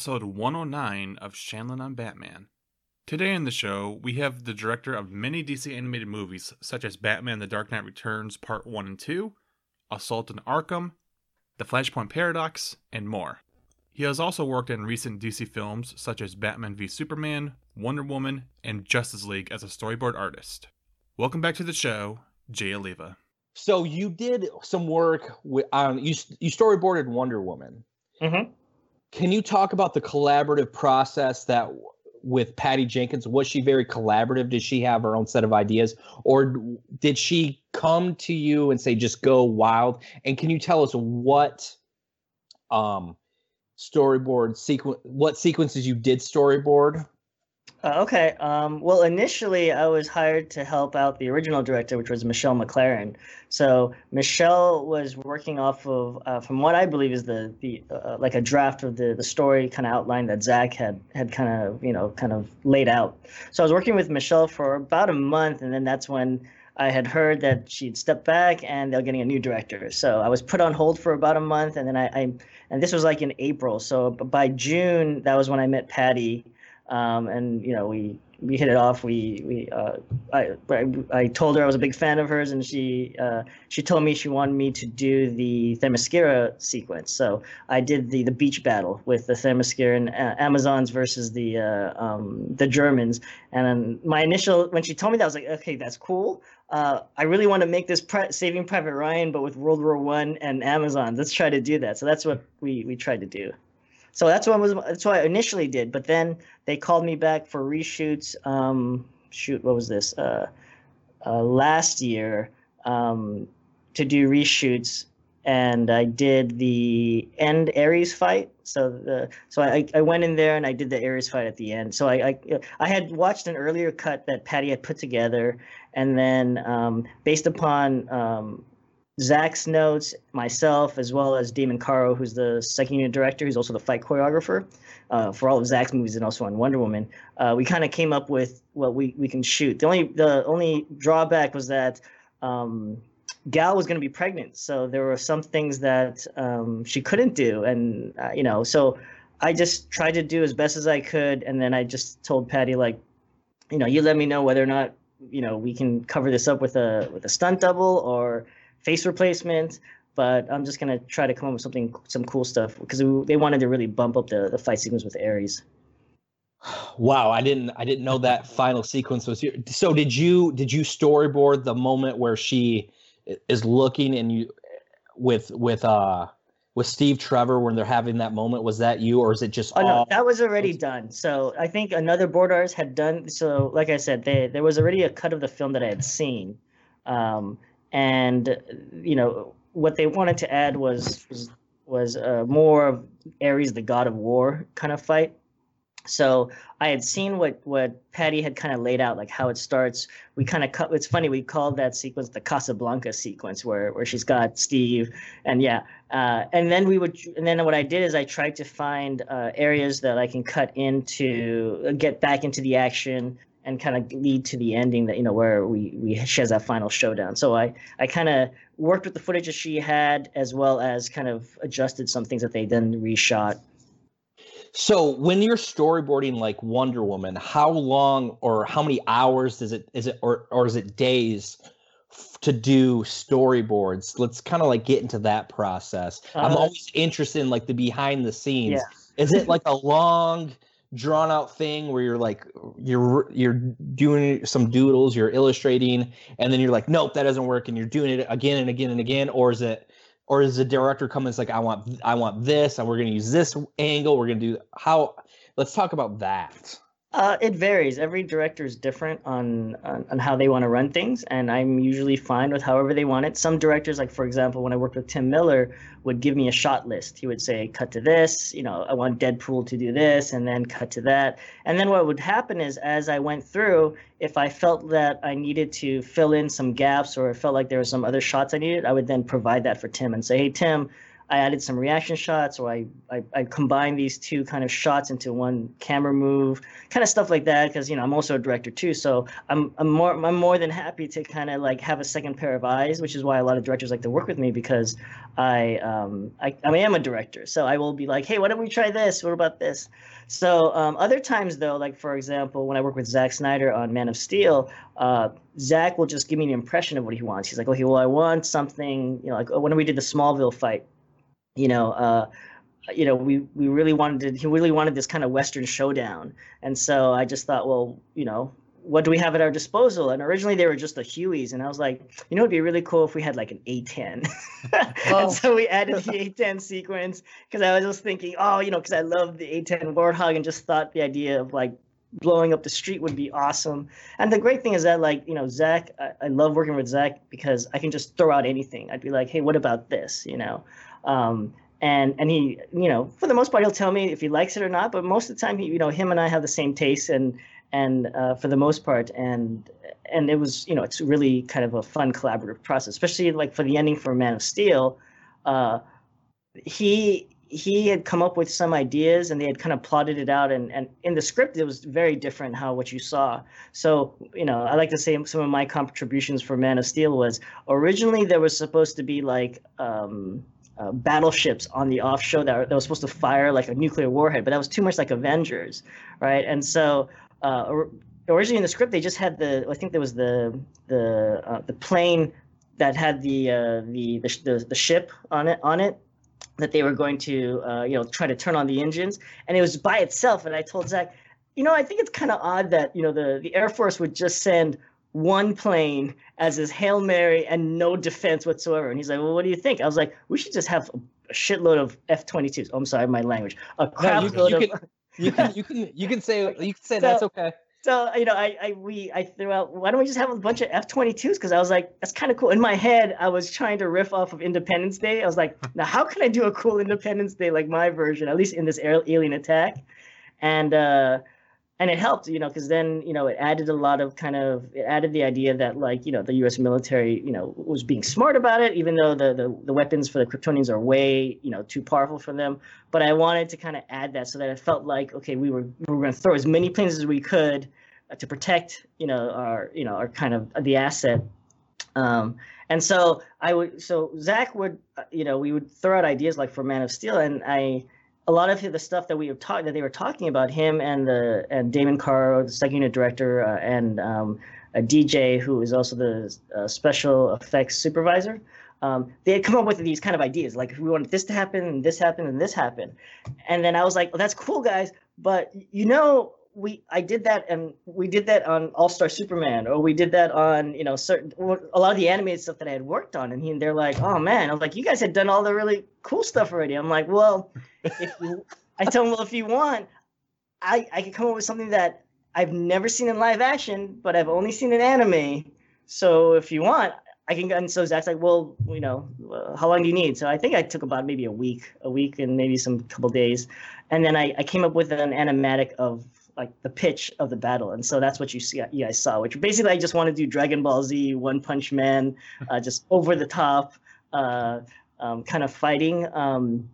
episode 109 of Shanlin on Batman. Today on the show, we have the director of many DC animated movies such as Batman The Dark Knight Returns Part 1 and 2, Assault on Arkham, The Flashpoint Paradox, and more. He has also worked in recent DC films such as Batman v Superman, Wonder Woman, and Justice League as a storyboard artist. Welcome back to the show, Jay Oliva. So you did some work with on you you storyboarded Wonder Woman. Mm-hmm. Can you talk about the collaborative process that with Patty Jenkins? Was she very collaborative? Did she have her own set of ideas, or did she come to you and say just go wild? And can you tell us what um storyboard sequence what sequences you did storyboard? Uh, okay. Um, well, initially, I was hired to help out the original director, which was Michelle MacLaren. So Michelle was working off of, uh, from what I believe is the the uh, like a draft of the the story kind of outline that Zack had had kind of you know kind of laid out. So I was working with Michelle for about a month, and then that's when I had heard that she'd stepped back and they're getting a new director. So I was put on hold for about a month, and then I, I and this was like in April. So by June, that was when I met Patty um, and you know we we hit it off. We we uh, I, I told her I was a big fan of hers, and she uh, she told me she wanted me to do the Themyscira sequence. So I did the the beach battle with the Themyscira uh, Amazons versus the uh, um, the Germans. And my initial when she told me that I was like, okay, that's cool. Uh, I really want to make this pri- Saving Private Ryan, but with World War One and Amazons. Let's try to do that. So that's what we we tried to do. So that's what I was that's what I initially did. But then they called me back for reshoots. Um, shoot, what was this? Uh, uh, last year um, to do reshoots, and I did the end Ares fight. So the so I I went in there and I did the Ares fight at the end. So I I, I had watched an earlier cut that Patty had put together, and then um, based upon um, Zack's notes, myself, as well as Damon Caro, who's the second unit director, who's also the fight choreographer uh, for all of Zack's movies and also on Wonder Woman. Uh, we kind of came up with what we, we can shoot. The only the only drawback was that um, Gal was going to be pregnant, so there were some things that um, she couldn't do, and uh, you know, so I just tried to do as best as I could, and then I just told Patty like, you know, you let me know whether or not you know we can cover this up with a with a stunt double or face replacement, but I'm just gonna try to come up with something, some cool stuff because they wanted to really bump up the, the fight sequence with Ares. Wow, I didn't I didn't know that final sequence was here. So did you did you storyboard the moment where she is looking and you with with uh with Steve Trevor when they're having that moment? Was that you or is it just Oh no, that was already done. So I think another board artist had done. So like I said, they, there was already a cut of the film that I had seen, um, and you know what they wanted to add was was, was uh, more of Ares, the god of war, kind of fight. So I had seen what what Patty had kind of laid out, like how it starts. We kind of cut. It's funny we called that sequence the Casablanca sequence, where where she's got Steve, and yeah, uh, and then we would, and then what I did is I tried to find uh, areas that I can cut into, get back into the action, and kind of lead to the ending that you know where we we she has that final showdown. So I I kind of worked with the footage that she had, as well as kind of adjusted some things that they then reshot. So when you're storyboarding like Wonder Woman, how long or how many hours is it is it or or is it days to do storyboards? Let's kind of like get into that process. I'm Uh, always interested in like the behind the scenes. Yeah. Is it like a long drawn out thing where you're like you're you're doing some doodles, you're illustrating and then you're like nope, that doesn't work and you're doing it again and again and again or is it or is the director coming it's like i want i want this and we're going to use this angle we're going to do how let's talk about that Uh, it varies. Every director is different on, on, on how they want to run things, and I'm usually fine with however they want it. Some directors, like for example, when I worked with Tim Miller, would give me a shot list. He would say, "Cut to this," you know, "I want Deadpool to do this," and then cut to that. And then what would happen is, as I went through, if I felt that I needed to fill in some gaps or I felt like there were some other shots I needed, I would then provide that for Tim and say, "Hey, Tim." I added some reaction shots, or I, I, I combined these two kind of shots into one camera move, kind of stuff like that. Because you know I'm also a director too, so I'm I'm more I'm more than happy to kind of like have a second pair of eyes, which is why a lot of directors like to work with me because I um I, I am a director, so I will be like, hey, why don't we try this? What about this? So um, other times though, like for example, when I work with Zack Snyder on Man of Steel, uh, Zack will just give me an impression of what he wants. He's like, okay, well, I want something, you know, like when we did the Smallville fight, you know, uh, you know, we we really wanted he really wanted this kind of Western showdown, and so I just thought, well, you know, what do we have at our disposal? And originally they were just the Hueys, and I was like, you know, it'd be really cool if we had like an A10. and so we added the A10 sequence because I was just thinking, oh, you know, because I love the A10 Warthog and just thought the idea of like blowing up the street would be awesome. And the great thing is that like, you know, Zack, I, I love working with Zack because I can just throw out anything. I'd be like, hey, what about this? You know? Um, and and he, you know, for the most part, he'll tell me if he likes it or not. But most of the time, he, you know, him and I have the same taste, and and uh, for the most part, and and it was, you know, it's really kind of a fun collaborative process, especially like for the ending for Man of Steel. Uh, he he had come up with some ideas and they had kind of plotted it out and, and in the script it was very different how what you saw so you know i like to say some of my contributions for man of steel was originally there was supposed to be like um, uh, battleships on the off show that, that was supposed to fire like a nuclear warhead, but that was too much like Avengers, right? And so uh, originally in the script they just had the I think there was the the uh, the plane that had the, uh, the the the ship on it on it that they were going to uh, you know try to turn on the engines, and it was by itself. And I told Zack, you know, I think it's kind of odd that you know the the Air Force would just send one plane as his Hail Mary and no defense whatsoever. And he's like, Well, what do you think? I was like, We should just have a shitload of F 22s. Oh, I'm sorry, my language. A crap no, you, load you of. Can, you, can, you, can, you can say, you can say so, that's okay. So, you know, I, I, we, I threw out, why don't we just have a bunch of F 22s? Because I was like, that's kind of cool. In my head, I was trying to riff off of Independence Day. I was like, now, how can I do a cool Independence Day like my version, at least in this alien attack? And, uh, and it helped you know because then you know it added a lot of kind of it added the idea that like you know the us military you know was being smart about it even though the the, the weapons for the kryptonians are way you know too powerful for them. But i wanted to kind of add that so that it felt like okay we were we were going to throw as many planes as we could uh, to protect you know our you know our kind of the asset. Um, and so i would so zack would uh, you know we would throw out ideas like for man of steel and i a lot of the stuff that we have talked that they were talking about him and the and Damon Caro, the second unit director, uh, and um, a DJ who is also the uh, special effects supervisor. Um, they had come up with these kind of ideas, like if we wanted this to happen, and this happened, and this happened, and then I was like, well, "That's cool, guys," but you know, we I did that and we did that on All Star Superman or we did that on you know certain a lot of the animated stuff that I had worked on and he and they're like oh man. I was like you guys had done all the really cool stuff already. I'm like well if you, I tell them well if you want I I could come up with something that I've never seen in live action but I've only seen in anime. So if you want I can go and so Zack's like well you know uh, how long do you need? So I think I took about maybe a week a week and maybe some couple days. And then I, I came up with an animatic of like the pitch of the battle, and so that's what you see you guys saw. Which basically I just want to do Dragon Ball Z, One Punch Man, uh, just over the top, uh, um, kind of fighting. Um,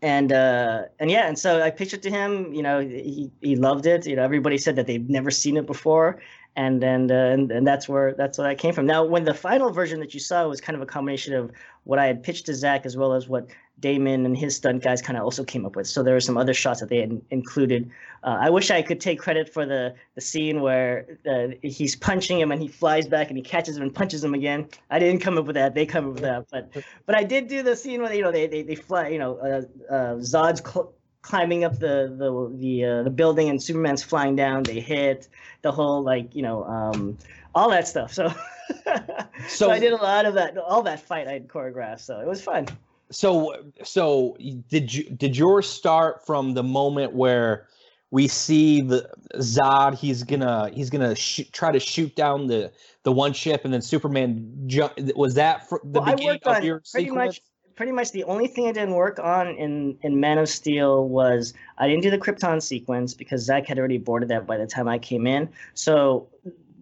and uh, and yeah, and so I pitched it to him. You know, he he loved it. You know, everybody said that they've never seen it before, and and uh, and, and that's where that's where that came from. Now, when the final version that you saw was kind of a combination of what I had pitched to Zack as well as what Damon and his stunt guys kind of also came up with. So there were some other shots that they had included. Uh, I wish I could take credit for the the scene where uh, he's punching him and he flies back and he catches him and punches him again. I didn't come up with that; they come up with that. But but I did do the scene where you know they they, they fly. You know, uh, uh, Zod's. Cl- climbing up the the the uh, the building and Superman's flying down. They hit the whole like you know um, all that stuff. So, so, so I did a lot of that. All that fight I had choreographed. So it was fun so so did you did yours start from the moment where we see the Zod. He's gonna he's gonna sh- try to shoot down the the one ship, and then Superman jump. Was that for the Well, beginning of your pretty sequence? much pretty much the only thing I didn't work on in in Man of Steel was I didn't do the Krypton sequence because Zack had already boarded that by the time I came in. So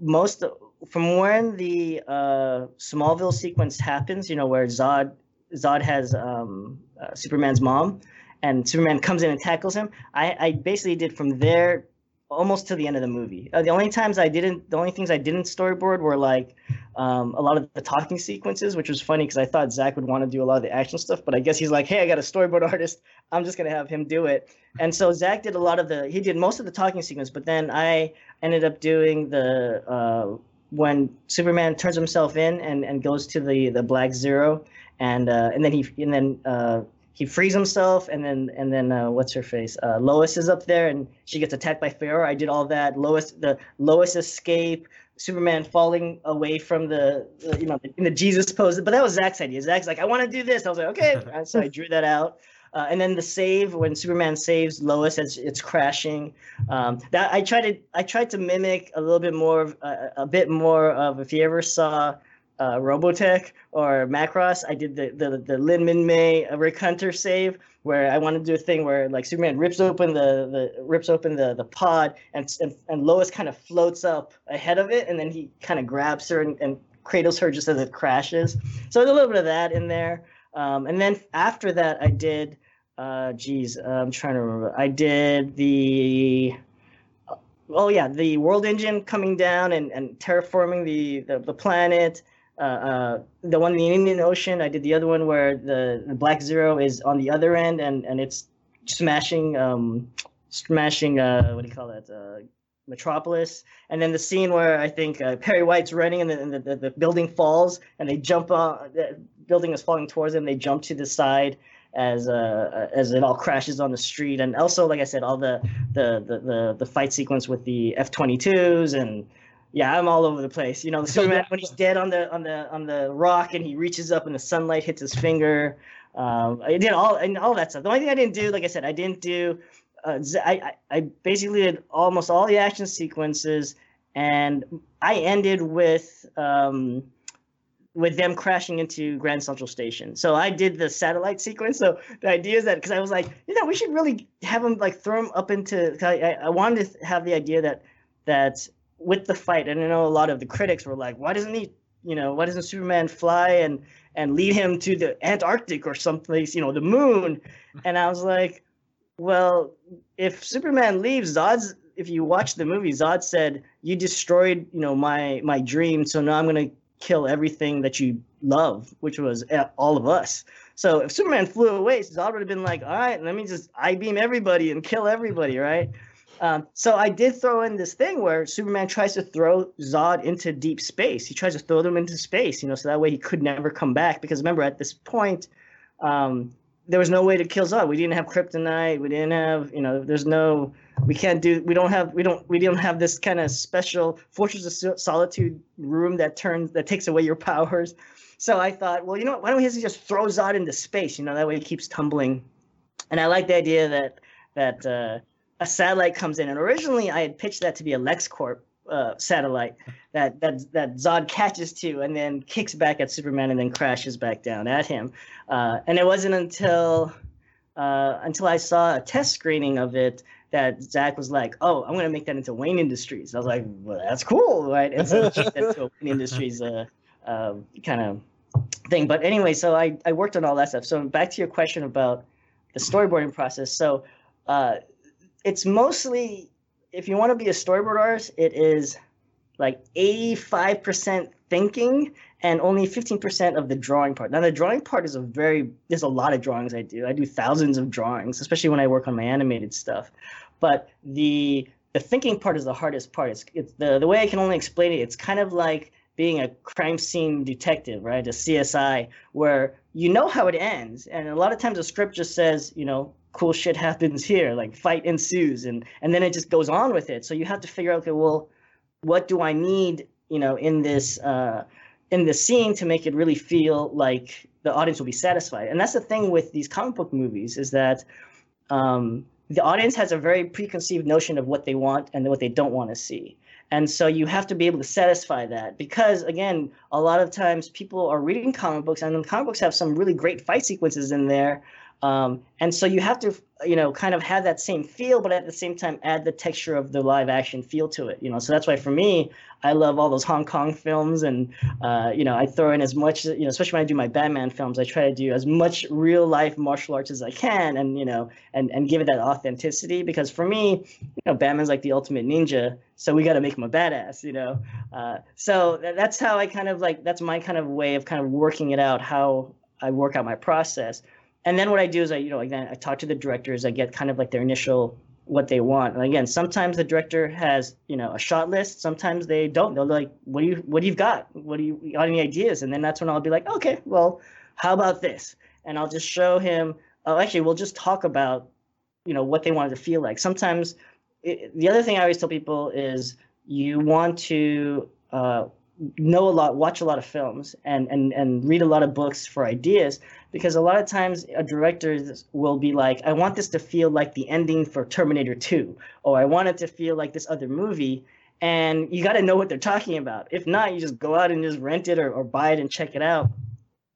most from when the uh, Smallville sequence happens, you know, where Zod Zod has um, uh, Superman's mom, and Superman comes in and tackles him. I, I basically did from there almost to the end of the movie. Uh, the only times I didn't, the only things I didn't storyboard were like um, a lot of the talking sequences, which was funny because I thought Zack would want to do a lot of the action stuff, but I guess he's like, hey, I got a storyboard artist. I'm just gonna have him do it. And so Zack did a lot of the, he did most of the talking sequence, but then I ended up doing the uh, when Superman turns himself in and, and goes to the the Black Zero, and uh, and then he and then uh, he frees himself, and then and then uh, what's her face? Uh, Lois is up there, and she gets attacked by Faora. I did all that. Lois, the Lois escape. Superman falling away from the, the you know in the Jesus pose, but that was Zack's idea. Zack's like, I want to do this. I was like, okay, so I drew that out. Uh, and then the save when Superman saves Lois as it's crashing. Um, that I tried to I tried to mimic a little bit more of uh, a bit more of if you ever saw uh, Robotech or Macross, I did the the the Lynn Minmay uh, Rick Hunter save where I wanted to do a thing where like Superman rips open the the rips open the the pod and and, and Lois kind of floats up ahead of it and then he kind of grabs her and, and cradles her just as it crashes. So there's a little bit of that in there. Um, and then after that, I did uh geez i'm trying to remember i did the oh yeah the world engine coming down and, and terraforming the, the the planet uh, uh the one in the indian ocean i did the other one where the, the black zero is on the other end and and it's smashing um smashing uh what do you call that uh metropolis. And then the scene where i think uh, perry white's running and, the, and the, the, the building falls and they jump on the building is falling towards them they jump to the side as uh as it all crashes on the street. And also like i said all the the the the, the fight sequence with the f-22s and yeah i'm all over the place you know the superman when he's dead on the on the on the rock and he reaches up and the sunlight hits his finger um i did all and all that stuff the only thing i didn't do like i said i didn't do uh, I, I I basically did almost all the action sequences and i ended with um with them crashing into Grand Central Station. So I did the satellite sequence. So the idea is that because I was like, you know, we should really have them like throw them up into. I I wanted to have the idea that that with the fight, and I know a lot of the critics were like, why doesn't he, you know, why doesn't Superman fly and and lead him to the Antarctic or someplace, you know, the moon? And I was like, well, if Superman leaves, Zod's. If you watch the movie, Zod said, "You destroyed, you know, my my dream. So now I'm gonna kill everything that you love, which was uh, all of us. So if Superman flew away, Zod would have been like, all right, let me just I beam everybody and kill everybody, right? Um, so I did throw in this thing where Superman tries to throw Zod into deep space. He tries to throw them into space, you know, so that way he could never come back. Because remember, at this point, um, there was no way to kill Zod. We didn't have kryptonite. We didn't have, you know, there's no, we can't do, we don't have, we don't, we don't have this kind of special Fortress of Solitude room that turns, that takes away your powers. So I thought, well, you know what? Why don't we just throw Zod into space? You know, that way he keeps tumbling. And I like the idea that that uh, a satellite comes in. And originally, I had pitched that to be a LexCorp uh, satellite that that that Zod catches to and then kicks back at Superman and then crashes back down at him. Uh, and it wasn't until uh, until I saw a test screening of it that Zack was like, "Oh, I'm gonna make that into Wayne Industries." I was like, "Well, that's cool, right?" And so that's a Wayne Industries uh, uh, kind of thing. But anyway, so I I worked on all that stuff. So back to your question about the storyboarding process. So uh, it's mostly if you want to be a storyboard artist, it is like 85% thinking and only 15% of the drawing part. Now the drawing part is a very there's a lot of drawings I do. I do thousands of drawings, especially when I work on my animated stuff. But the the thinking part is the hardest part. It's, it's the the way I can only explain it. It's kind of like being a crime scene detective, right? A CSI, where you know how it ends, and a lot of times the script just says, you know, cool shit happens here, like fight ensues, and and then it just goes on with it. So you have to figure out, okay, well, what do I need, you know, in this uh, in the scene to make it really feel like the audience will be satisfied? And that's the thing with these comic book movies is that um, the audience has a very preconceived notion of what they want and what they don't want to see. And so you have to be able to satisfy that because, again, a lot of times people are reading comic books and comic books have some really great fight sequences in there um, and so you have to, you know, kind of have that same feel, but at the same time add the texture of the live action feel to it. You know, so that's why for me, I love all those Hong Kong films, and uh, you know, I throw in as much, you know, especially when I do my Batman films, I try to do as much real life martial arts as I can, and you know, and and give it that authenticity. Because for me, you know, Batman's like the ultimate ninja, so we got to make him a badass, you know. Uh, so that's how I kind of like that's my kind of way of kind of working it out, how I work out my process and then what I do is I, you know, again, I talk to the directors. I get kind of like their initial what they want. And again, sometimes the director has, you know, a shot list. Sometimes they don't. They'll be like, "What do you, what do you got? What do you got any ideas?" And then that's when I'll be like, "Okay, well, how about this?" And I'll just show him. Oh, actually, we'll just talk about, you know, what they wanted to feel like. Sometimes it, the other thing I always tell people is you want to uh, know a lot, watch a lot of films, and and and read a lot of books for ideas because a lot of times a director will be like, I want this to feel like the ending for Terminator 2, or I want it to feel like this other movie. And you got to know what they're talking about. If not, you just go out and just rent it or, or buy it and check it out.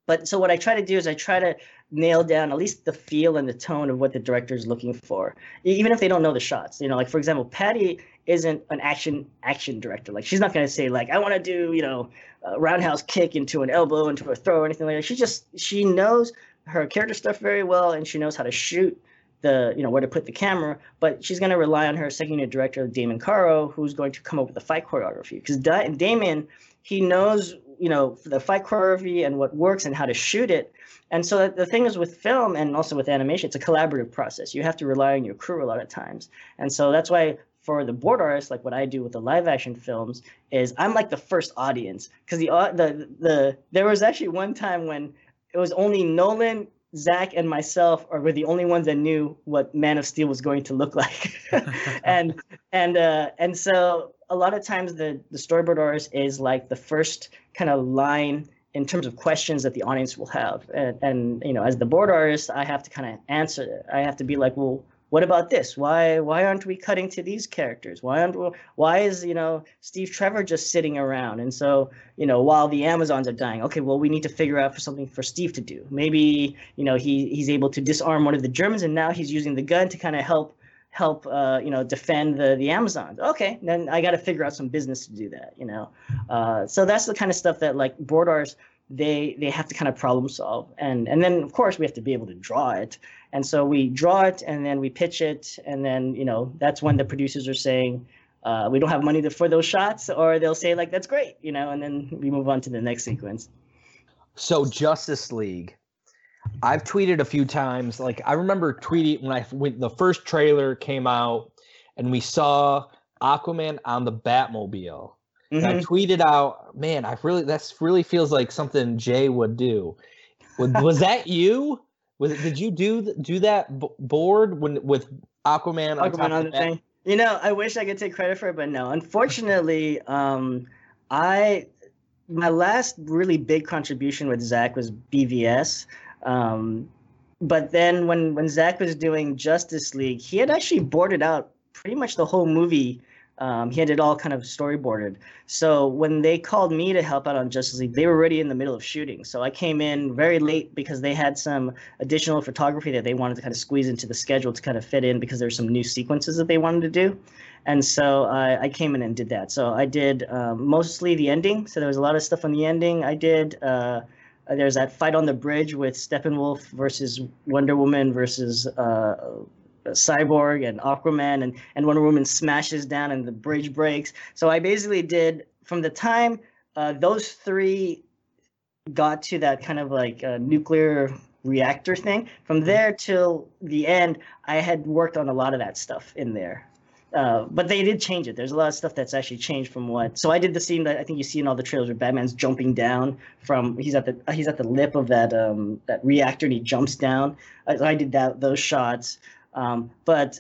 But so what I try to do is I try to nail down at least the feel and the tone of what the director is looking for, even if they don't know the shots. You know, like for example, Patty isn't an action action director. Like she's not gonna say like I want to do you know a roundhouse kick into an elbow into a throw or anything like that. She just she knows her character stuff very well and she knows how to shoot the you know where to put the camera. But she's gonna rely on her second unit director Damon Caro, who's going to come up with the fight choreography because da- Damon he knows you know the fight choreography and what works and how to shoot it. And so the thing is with film and also with animation, it's a collaborative process. You have to rely on your crew a lot of times. And so that's why for the board artists, like what I do with the live action films, is I'm like the first audience because the the the there was actually one time when it was only Nolan, Zack, and myself are were the only ones that knew what Man of Steel was going to look like, and and uh, and so a lot of times the the storyboard artist is like the first kind of line in terms of questions that the audience will have, and, and you know as the board artist, I have to kind of answer it. I have to be like, well what about this? Why why aren't we cutting to these characters? Why aren't why is you know Steve Trevor just sitting around? And so you know while the Amazons are dying, okay, well we need to figure out for something for Steve to do. Maybe you know he he's able to disarm one of the Germans, and now he's using the gun to kind of help help uh, you know defend the the Amazons. Okay, then I got to figure out some business to do that. You know, uh, so that's the kind of stuff that like board artists they they have to kind of problem solve. And and then of course we have to be able to draw it. And so we draw it and then we pitch it and then you know that's when the producers are saying uh, we don't have money to, for those shots or they'll say like that's great you know and then we move on to the next sequence. So justice league i've tweeted a few times like i remember tweeting when i when the first trailer came out and we saw aquaman on the batmobile Mm-hmm. I tweeted out, man, I really that's really feels like something Jay would do. Was, was that you? Was it, did you do do that b- board when with Aquaman? Aquaman on, the thing. You know, I wish I could take credit for it, but no. Unfortunately, um, I my last really big contribution with Zack was BVS. Um, but then when when Zack was doing Justice League, he had actually boarded out pretty much the whole movie um, he had it all kind of storyboarded. So when they called me to help out on Justice League, they were already in the middle of shooting. So I came in very late because they had some additional photography that they wanted to kind of squeeze into the schedule to kind of fit in because there's some new sequences that they wanted to do. And so I, I came in and did that. So I did um, mostly the ending. So there was a lot of stuff on the ending. I did. Uh, there's that fight on the bridge with Steppenwolf versus Wonder Woman versus uh, Cyborg and Aquaman, and and Wonder Woman smashes down and the bridge breaks. So I basically did from the time uh, those three got to that kind of like uh, nuclear reactor thing. From there till the end, I had worked on a lot of that stuff in there. Uh, but they did change it. There's a lot of stuff that's actually changed from what. So I did the scene that I think you see in all the trailers where Batman's jumping down from. He's at the he's at the lip of that um that reactor and he jumps down. I, I did that those shots. Um, but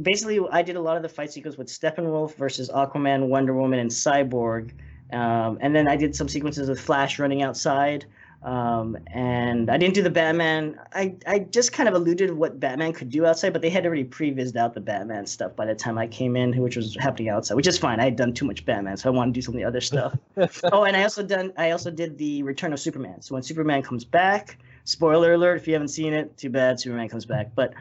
basically, I did a lot of the fight sequences with Steppenwolf versus Aquaman, Wonder Woman, and Cyborg. Um, and then I did some sequences with Flash running outside. Um, and I didn't do the Batman. I, I just kind of alluded to what Batman could do outside, but they had already prevised out the Batman stuff by the time I came in, which was happening outside, which is fine. I had done too much Batman, so I want to do some of the other stuff. oh, and I also done I also did the Return of Superman. So when Superman comes back, spoiler alert if you haven't seen it, too bad Superman comes back. But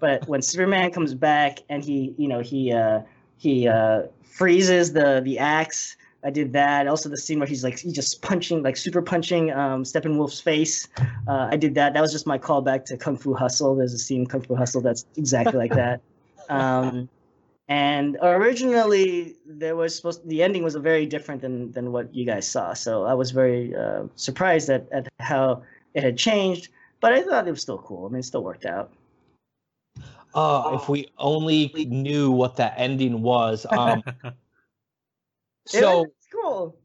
but when Superman comes back and he you know he uh, he uh, freezes the the axe I did that. Also, the scene where he's like he's just punching, like super punching um, Steppenwolf's face. Uh, I did that. That was just my callback to Kung Fu Hustle. There's a scene Kung Fu Hustle that's exactly like that. Um, and originally, there was supposed the ending was very different than than what you guys saw. So I was very uh, surprised at at how it had changed. But I thought it was still cool. I mean, it still worked out. Uh, if we only knew what that ending was. Um, so, was cool.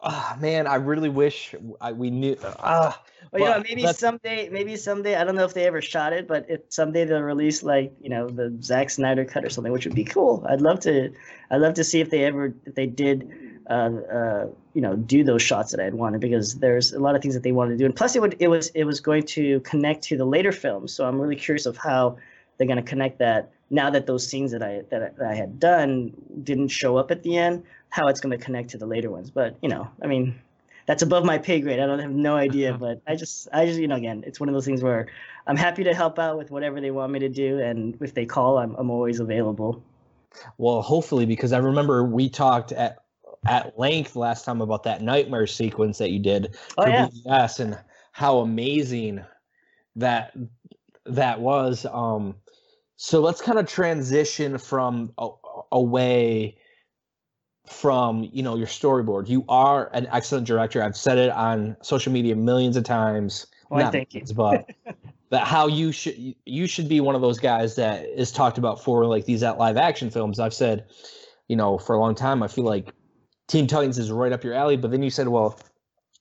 ah, man, I really wish I, we knew. Ah, Well, you know, But maybe someday, maybe someday. I don't know if they ever shot it, but if someday they'll release like you know the Zack Snyder cut or something, which would be cool. I'd love to. I'd love to see if they ever, if they did, uh, uh, you know, do those shots that I'd wanted because there's a lot of things that they wanted to do, and plus it would, it was, it was going to connect to the later films. So I'm really curious of how they're going to connect that now that those scenes that I that I, that I had done didn't show up at the end, how it's going to connect to the later ones. But you know, I mean, that's above my pay grade. I don't have no idea, but I just, I just, you know, again, it's one of those things where I'm happy to help out with whatever they want me to do, and if they call, I'm, I'm always available. well, hopefully, because I remember we talked at at length last time about that nightmare sequence that you did Oh for yeah, and how amazing that that was. Um, so let's kind of transition from a, away from you know your storyboard. You are an excellent director. I've said it on social media millions of times. Why, Not thank you. millions, but how you should you should be one of those guys that is talked about for like these at live action films. I've said, you know, for a long time. I feel like Teen Titans is right up your alley. But then you said, well,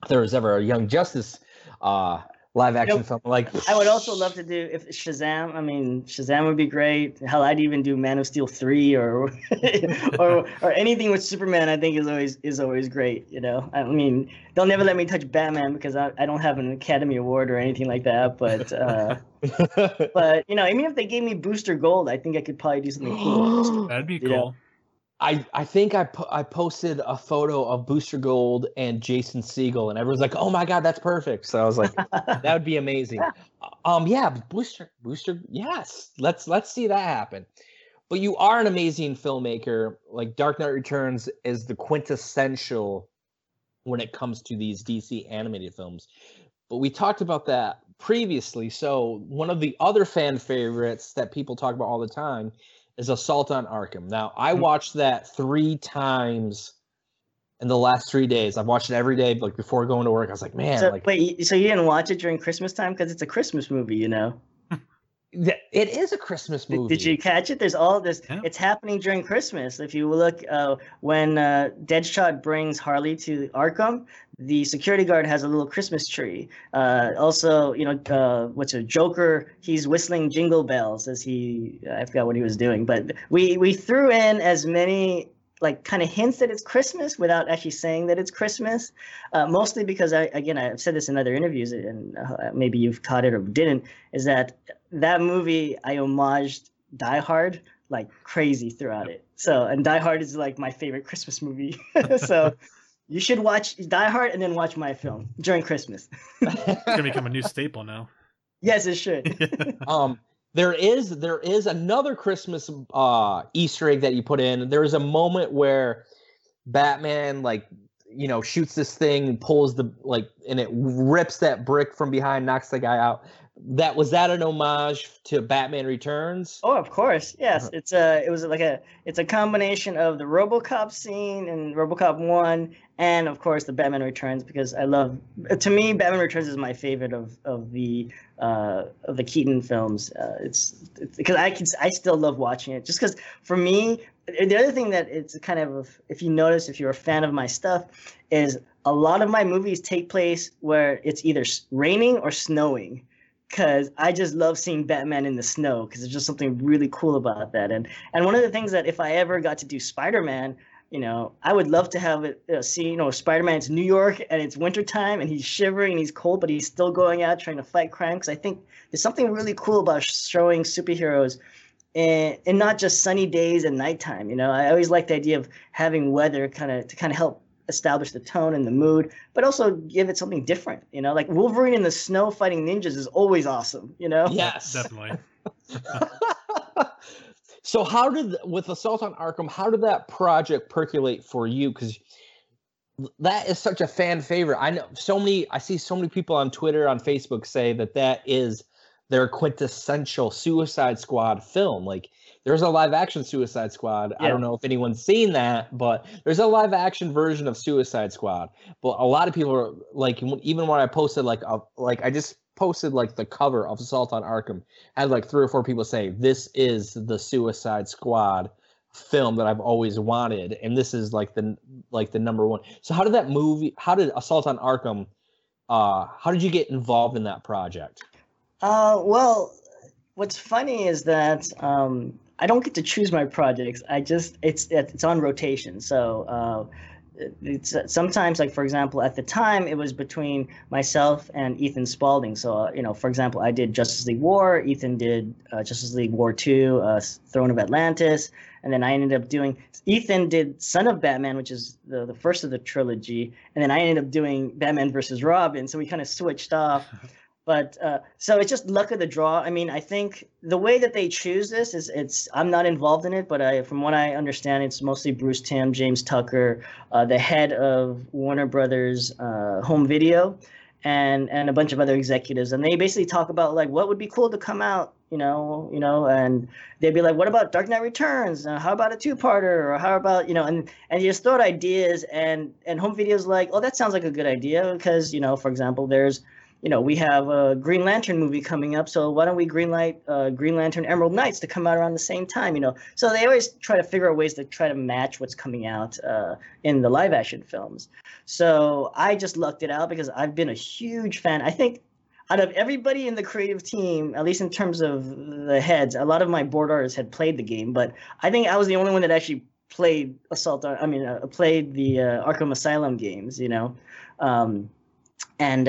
if there was ever a Young Justice uh, live action Nope. film, like I would also love to do if Shazam. I mean, Shazam would be great. Hell, I'd even do Man of Steel three or or or anything with Superman. I think is always is always great. You know, I mean, they'll never let me touch Batman because I, I don't have an Academy Award or anything like that. But uh, but you know, even if they gave me Booster Gold, I think I could probably do something cool. That'd be Yeah. cool. I I think I po- I posted a photo of Booster Gold and Jason Segel, and everyone's like, "Oh my god, that's perfect!" So I was like, "That would be amazing." Um, yeah, Booster Booster, yes, let's let's see that happen. But you are an amazing filmmaker. Like Dark Knight Returns is the quintessential when it comes to these DC animated films. But we talked about that previously. So one of the other fan favorites that people talk about all the time is Assault on Arkham. Now, I Mhm. watched that three times in the last three days. I've watched it every day, like before going to work. I was like, man, So like wait, so you didn't watch it during Christmas time because it's a Christmas movie, you know? Th- it is a Christmas Did, movie. did you catch it? There's all this. Yeah. It's happening during Christmas. If you look, uh, when uh, Deadshot brings Harley to Arkham, the security guard has a little Christmas tree. Uh, also, you know, uh, what's a Joker? He's whistling jingle bells as he. I forgot what he was doing, but we we threw in as many like kind of hints that it's Christmas without actually saying that it's Christmas. Uh, mostly because I again I've said this in other interviews and uh, maybe you've caught it or didn't. Is that that movie I homaged Die Hard like crazy throughout it. So and Die Hard is like my favorite Christmas movie. so you should watch Die Hard and then watch my film during Christmas. It's gonna become a new staple now. Yes, it should. um there is there is another christmas uh easter egg that you put in. There is a moment where batman like you know shoots this thing pulls the like and it rips that brick from behind knocks the guy out that was that an homage to batman returns Oh, of course. Yes, it's a. It was like a. It's a combination of the RoboCop scene and RoboCop One, and of course the Batman Returns because I love. To me, Batman Returns is my favorite of of the uh, of the Keaton films. Uh, it's because I can. I still love watching it just because for me. The other thing that it's kind of if you notice if you're a fan of my stuff is a lot of my movies take place where it's either raining or snowing because I just love seeing Batman in the snow because there's just something really cool about that. And and one of the things that if I ever got to do Spider Man, you know, I would love to have it uh, see, you know, Spider-Man. It's New York and it's wintertime and he's shivering and he's cold, but he's still going out trying to fight crime. Because I think there's something really cool about showing superheroes and, and not just sunny days and nighttime. You know, I always like the idea of having weather kind of to kind of help establish the tone and the mood, but also give it something different. You know, like Wolverine in the snow fighting ninjas is always awesome. You know, Yes. Definitely. so how did with Assault on Arkham, how did that project percolate for you? Because that is such a fan favorite. I know so many. I see so many people on Twitter, on Facebook say that that is their quintessential Suicide Squad film. Like there's a live action Suicide Squad. I don't know if anyone's seen that, but there's a live action version of Suicide Squad. But a lot of people are like, even when I posted like, a, like I just posted like the cover of Assault on Arkham, I had like three or four people say this is the Suicide Squad film that I've always wanted, and this is like the like the number one. So how did that movie? How did Assault on Arkham? Uh, how did you get involved in that project? Uh, well, what's funny is that um, I don't get to choose my projects. I just it's it's on rotation. So uh, it's sometimes like for example, at the time it was between myself and Ethan Spaulding. So uh, you know, for example, I did Justice League War. Ethan did uh, Justice League War Two, uh, Throne of Atlantis, and then I ended up doing. Ethan did Son of Batman, which is the the first of the trilogy, and then I ended up doing Batman versus Robin. So we kind of switched off. But uh, so it's just luck of the draw. I mean, I think the way that they choose this is it's I'm not involved in it, but I, from what I understand, it's mostly Bruce Timm, James Tucker, uh, the head of Warner Brothers uh, Home Video, and and a bunch of other executives, and they basically talk about like what would be cool to come out, you know, you know, and they'd be like, what about Dark Knight Returns? Uh, how about a two-parter? Or how about you know, and and you just throw out ideas, and and Home Video's like, oh, that sounds like a good idea because you know, for example, there's you know, we have a Green Lantern movie coming up, so why don't we greenlight uh, Green Lantern Emerald Knights to come out around the same time? You know, so they always try to figure out ways to try to match what's coming out uh, in the live action films. So I just lucked it out because I've been a huge fan. I think out of everybody in the creative team, at least in terms of the heads, a lot of my board artists had played the game, but I think I was the only one that actually played Assault. I mean, uh, played the uh, Arkham Asylum games. You know, um, and.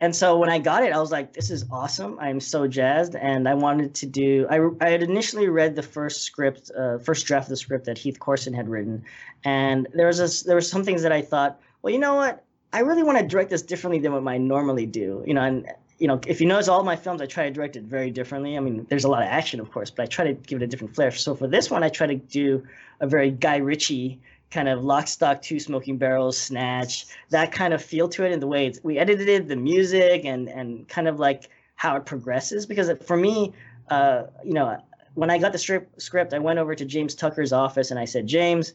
And so when I got it, I was like, "This is awesome! I'm so jazzed!" And I wanted to do. I I had initially read the first script, uh, first draft of the script that Heath Corson had written, and there was this, there were some things that I thought, well, you know what? I really want to direct this differently than what I normally do. You know, and you know, if you notice all my films, I try to direct it very differently. I mean, there's a lot of action, of course, but I try to give it a different flair. So for this one, I try to do a very Guy Ritchie kind of lock, stock, two smoking barrels, snatch, that kind of feel to it, and the way we edited it, the music, and and kind of like how it progresses. Because for me, uh, you know, when I got the script, script, I went over to James Tucker's office and I said, James,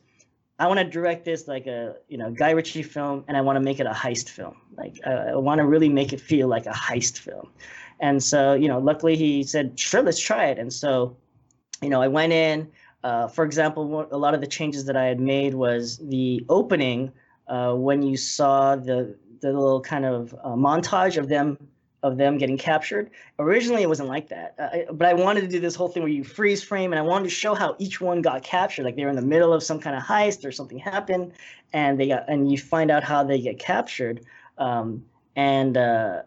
I want to direct this like a you know Guy Ritchie film, and I want to make it a heist film. Like I, I want to really make it feel like a heist film. And so you know, luckily he said, sure, let's try it. And so, you know, I went in. Uh, for example, a lot of the changes that I had made was the opening uh, when you saw the the little kind of uh, montage of them of them getting captured. Originally, it wasn't like that, uh, but I wanted to do this whole thing where you freeze frame, and I wanted to show how each one got captured. Like they were in the middle of some kind of heist or something happened, and they got and you find out how they get captured. Um, and uh,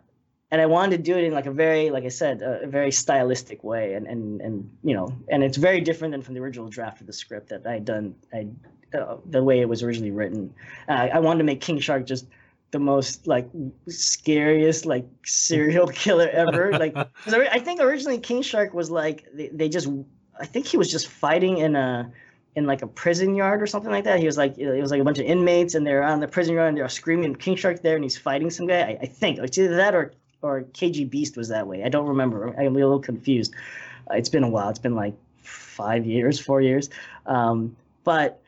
and I wanted to do it in like a very, like I said, a, very stylistic way, and and and you know, and it's very different than from the original draft of the script that I had done. I uh, the way it was originally written. Uh, I wanted to make King Shark just the most like scariest like serial killer ever. Like 'cause ori- I think originally King Shark was like they, they just I think he was just fighting in a in like a prison yard or something like that. He was like it was like a bunch of inmates and they're on the prison yard and they're screaming King Shark there and he's fighting some guy. I, I think it's either that or or KG Beast was that way. I don't remember. I'm a little confused. Uh, it's been a while. It's been like five years, four years. Um, but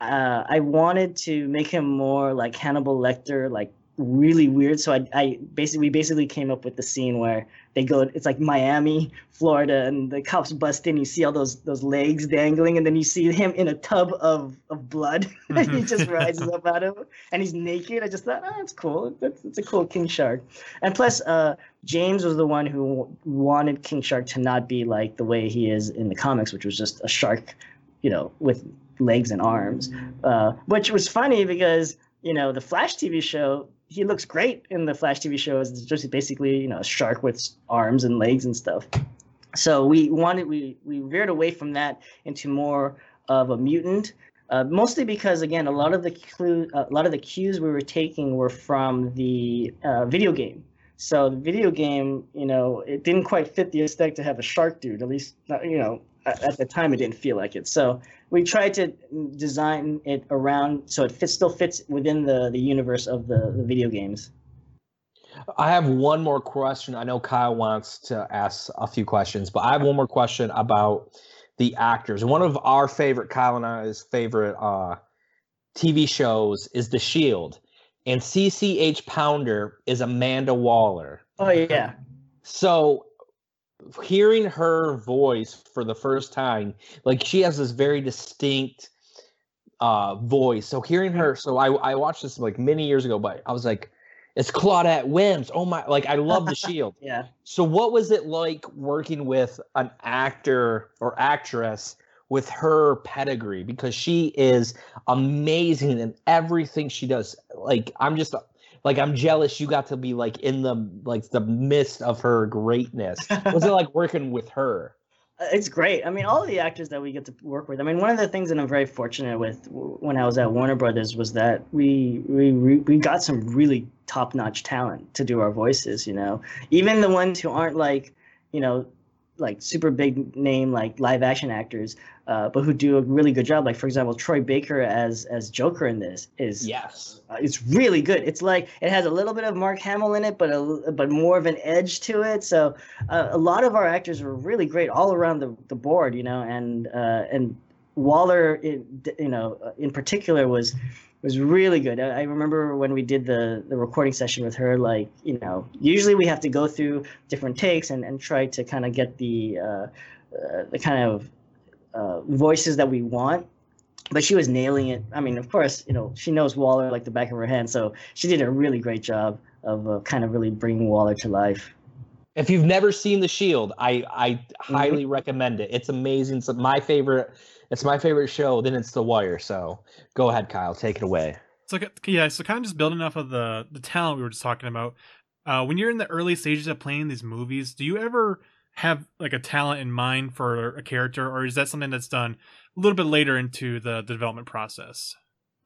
uh, I wanted to make him more like Hannibal Lecter, like really weird. So I, I basically we basically came up with the scene where they go. It's like Miami, Florida, and the cops bust in. You see all those those legs dangling, and then you see him in a tub of of blood. and he just rises up out of and he's naked. I just thought, oh, that's cool. That's, that's a cool King Shark. And plus, uh, James was the one who wanted King Shark to not be like the way he is in the comics, which was just a shark, you know, with legs and arms, uh, which was funny because you know the Flash TV show. He looks great in the Flash TV show as just basically you know a shark with arms and legs and stuff. So we wanted we we veered away from that into more of a mutant uh, mostly because again a lot of the clue, a lot of the cues we were taking were from the uh, video game so the video game you know it didn't quite fit the aesthetic to have a shark dude at least you know at, at, the time it didn't feel like it so we tried to design it around so it fits, still fits within the the universe of the, the video games I have one more question. I know Kyle wants to ask a few questions, but I have one more question about the actors. One of our favorite, Kyle and I's favorite uh, TV shows is The Shield, and CCH Pounder is Amanda Waller. Oh yeah. So hearing her voice for the first time, like she has this very distinct uh voice. So hearing her, so I I watched this like many years ago, but I was like, it's Claudette Wyms. Oh my, like I love the Shield. yeah. So what was it like working with an actor or actress with her pedigree because she is amazing in everything she does. Like I'm just like I'm jealous you got to be like in the like the midst of her greatness. was it like working with her? Uh, it's great. I mean, all the actors that we get to work with. I mean, one of the things that I'm very fortunate with when I was at Warner Brothers was that we we we got some really top notch talent to do our voices. You know, even the ones who aren't like, you know, like super big name like live action actors, uh, but who do a really good job. Like for example, Troy Baker as as Joker in this is yes, uh, it's really good. It's like it has a little bit of Mark Hamill in it, but a but more of an edge to it. So uh, a lot of our actors were really great all around the, the board, you know, and uh, and Waller, in, you know, uh, in particular was was really good. I, I remember when we did the the recording session with her, like you know, usually we have to go through different takes and and try to kind of get the uh, uh, the kind of uh, voices that we want. But she was nailing it. I mean, of course, you know, she knows Waller like the back of her hand, so she did a really great job of uh, kind of really bringing Waller to life. If you've never seen The Shield, I I mm-hmm. highly mm-hmm. recommend it. It's amazing. It's my favorite it's my favorite show. Then it's The Wire. So go ahead, Kyle, take it away. So yeah, so kind of just building off of the the talent we were just talking about. Uh, when you're in the early stages of playing these movies, do you ever have like a talent in mind for a character, or is that something that's done a little bit later into the, the development process?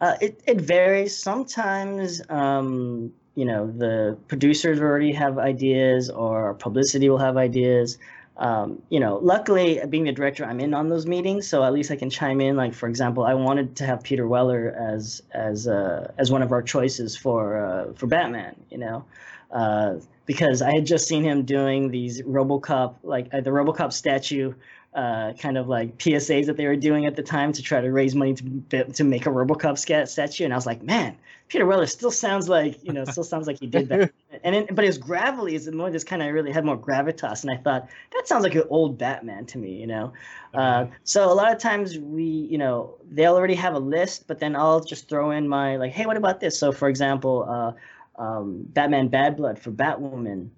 Uh, it it varies. Sometimes, um, you know, the producers already have ideas, or publicity will have ideas um, you know, luckily being the director, I'm in on those meetings, so at least I can chime in. Like for example, I wanted to have Peter Weller as as uh, as one of our choices for uh, for Batman. You know, uh, because I had just seen him doing these RoboCop like uh, the RoboCop statue. Uh, kind of like PSAs that they were doing at the time to try to raise money to to make a RoboCop statue, and I was like, man, Peter Weller still sounds like you know still sounds like he did that. and then, but his gravelly is more this kind of really had more gravitas, and I thought that sounds like an old Batman to me, you know. Uh, so a lot of times we, you know, they'll already have a list, but then I'll just throw in my like, hey, what about this? So for example, uh, um, Batman Bad Blood for Batwoman.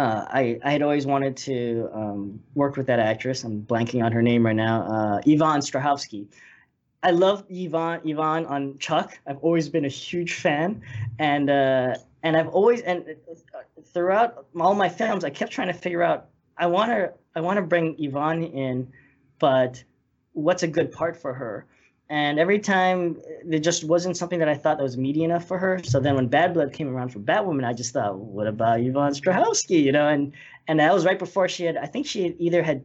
Uh, I, I had always wanted to um, work with that actress. I'm blanking on her name right now. Uh, Yvonne Strahovski. I love Yvonne Yvonne on Chuck. I've always been a huge fan, and uh, and I've always and throughout all my films, I kept trying to figure out. I want to I want to bring Yvonne in, but what's a good part for her? And every time there just wasn't something that I thought that was meaty enough for her. So then when Bad Blood came around for Batwoman, I just thought, what about Yvonne Strahovski? You know, and and that was right before she had. I think she had either had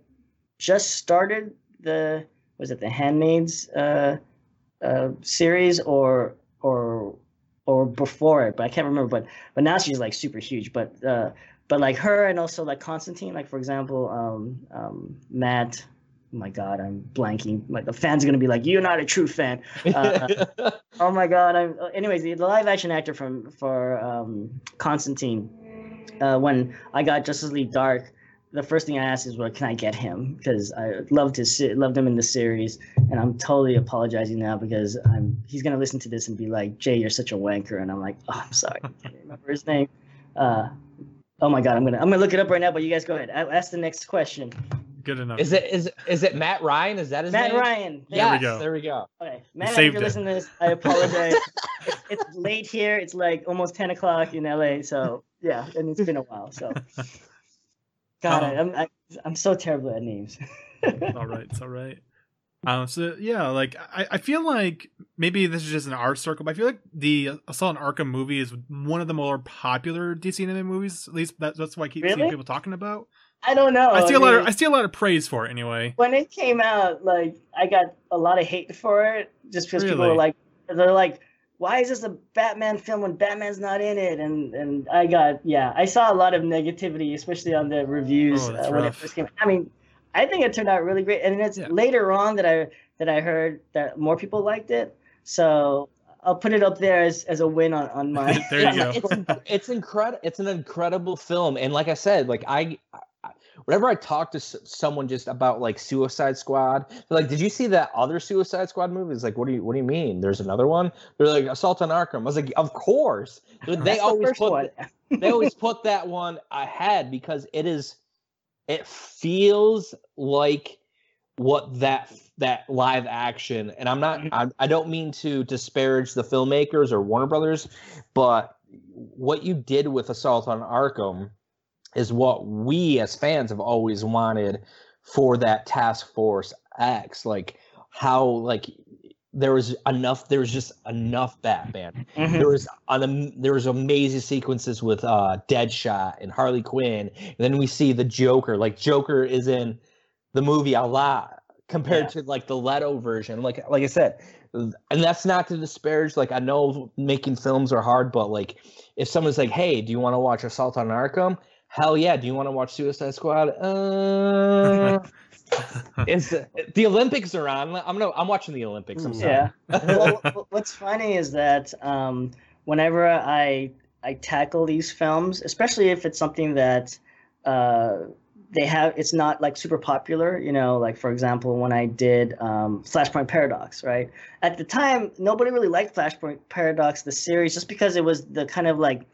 just started the was it the Handmaids uh, uh, series or or or before it, but I can't remember. But but now she's like super huge. But uh, but like her and also like Constantine, like for example, um, um, Matt. Oh my God, I'm blanking. Like the fans are gonna be like, "You're not a true fan." Uh, oh my God, I'm. Anyways, the, the live action actor from for um, Constantine. Uh, when I got Justice League Dark, the first thing I asked is, "Well, can I get him?" Because I loved his loved him in the series, and I'm totally apologizing now because I'm he's gonna listen to this and be like, "Jay, you're such a wanker," and I'm like, "Oh, I'm sorry, I can't remember his name." Uh, oh my god, I'm gonna I'm gonna look it up right now. But you guys go ahead. Ask the next question. Good enough. Is it is is it Matt Ryan? Is that his name? Matt name? Ryan. There we Yes, go. there we go. Okay, Matt, if you're it. listening to this, I apologize. it's, it's late here. It's like almost 10 o'clock in LA. So yeah, and it's been a while. So God, I, Um, I'm I, I'm so terrible at names. It's all right. It's all right. Um, so yeah, like I, I feel like maybe this is just an art circle, but I feel like the Assault on Arkham movie is one of the more popular DC animated movies. At least that, that's what I keep seeing people talking about. I don't know. I see a lot of I see a lot of praise for it anyway. when it came out, like I got a lot of hate for it, just because people were like, they're like, "Why is this a Batman film when Batman's not in it?" And and I got yeah, I saw a lot of negativity, especially on the reviews Oh, uh, when it first came. out. I mean, I think it turned out really great, and it's Yeah. later on that I that I heard that more people liked it. So I'll put it up there as, as a win on on my. There you it's, go. It's it's incredible. It's an incredible film, and like I said, like I, I whenever I talk to s- someone just about like Suicide Squad, they're like, "Did you see that other Suicide Squad movie?" It's like, "What do you What do you mean? There's another one?" They're like, "Assault on Arkham." I was like, "Of course." They That's always first put they always put that one ahead because it is it feels like what that that live action and i'm not mm-hmm. I, I don't mean to disparage the filmmakers or warner brothers but what you did with assault on arkham is what we as fans have always wanted for that task force x like how like there was enough there was just enough batman Mhm. there was an there was amazing sequences with uh Deadshot and Harley Quinn, and then we see the Joker. Like Joker is in the movie a lot compared Yeah. to like the Leto version. Like like I said, and that's not to disparage. Like I know making films are hard, but like if someone's like, "Hey, do you want to watch Assault on Arkham?" Hell yeah! Do you want to watch Suicide Squad? Uh, it's the Olympics are on. I'm gonna. I'm watching the Olympics. I'm sorry. Yeah. well, what's funny is that um, whenever I I tackle these films, especially if it's something that uh, they have, it's not like super popular. You know, like for example, when I did um, Flashpoint Paradox, right? At the time, nobody really liked Flashpoint Paradox, the series, just because it was the kind of like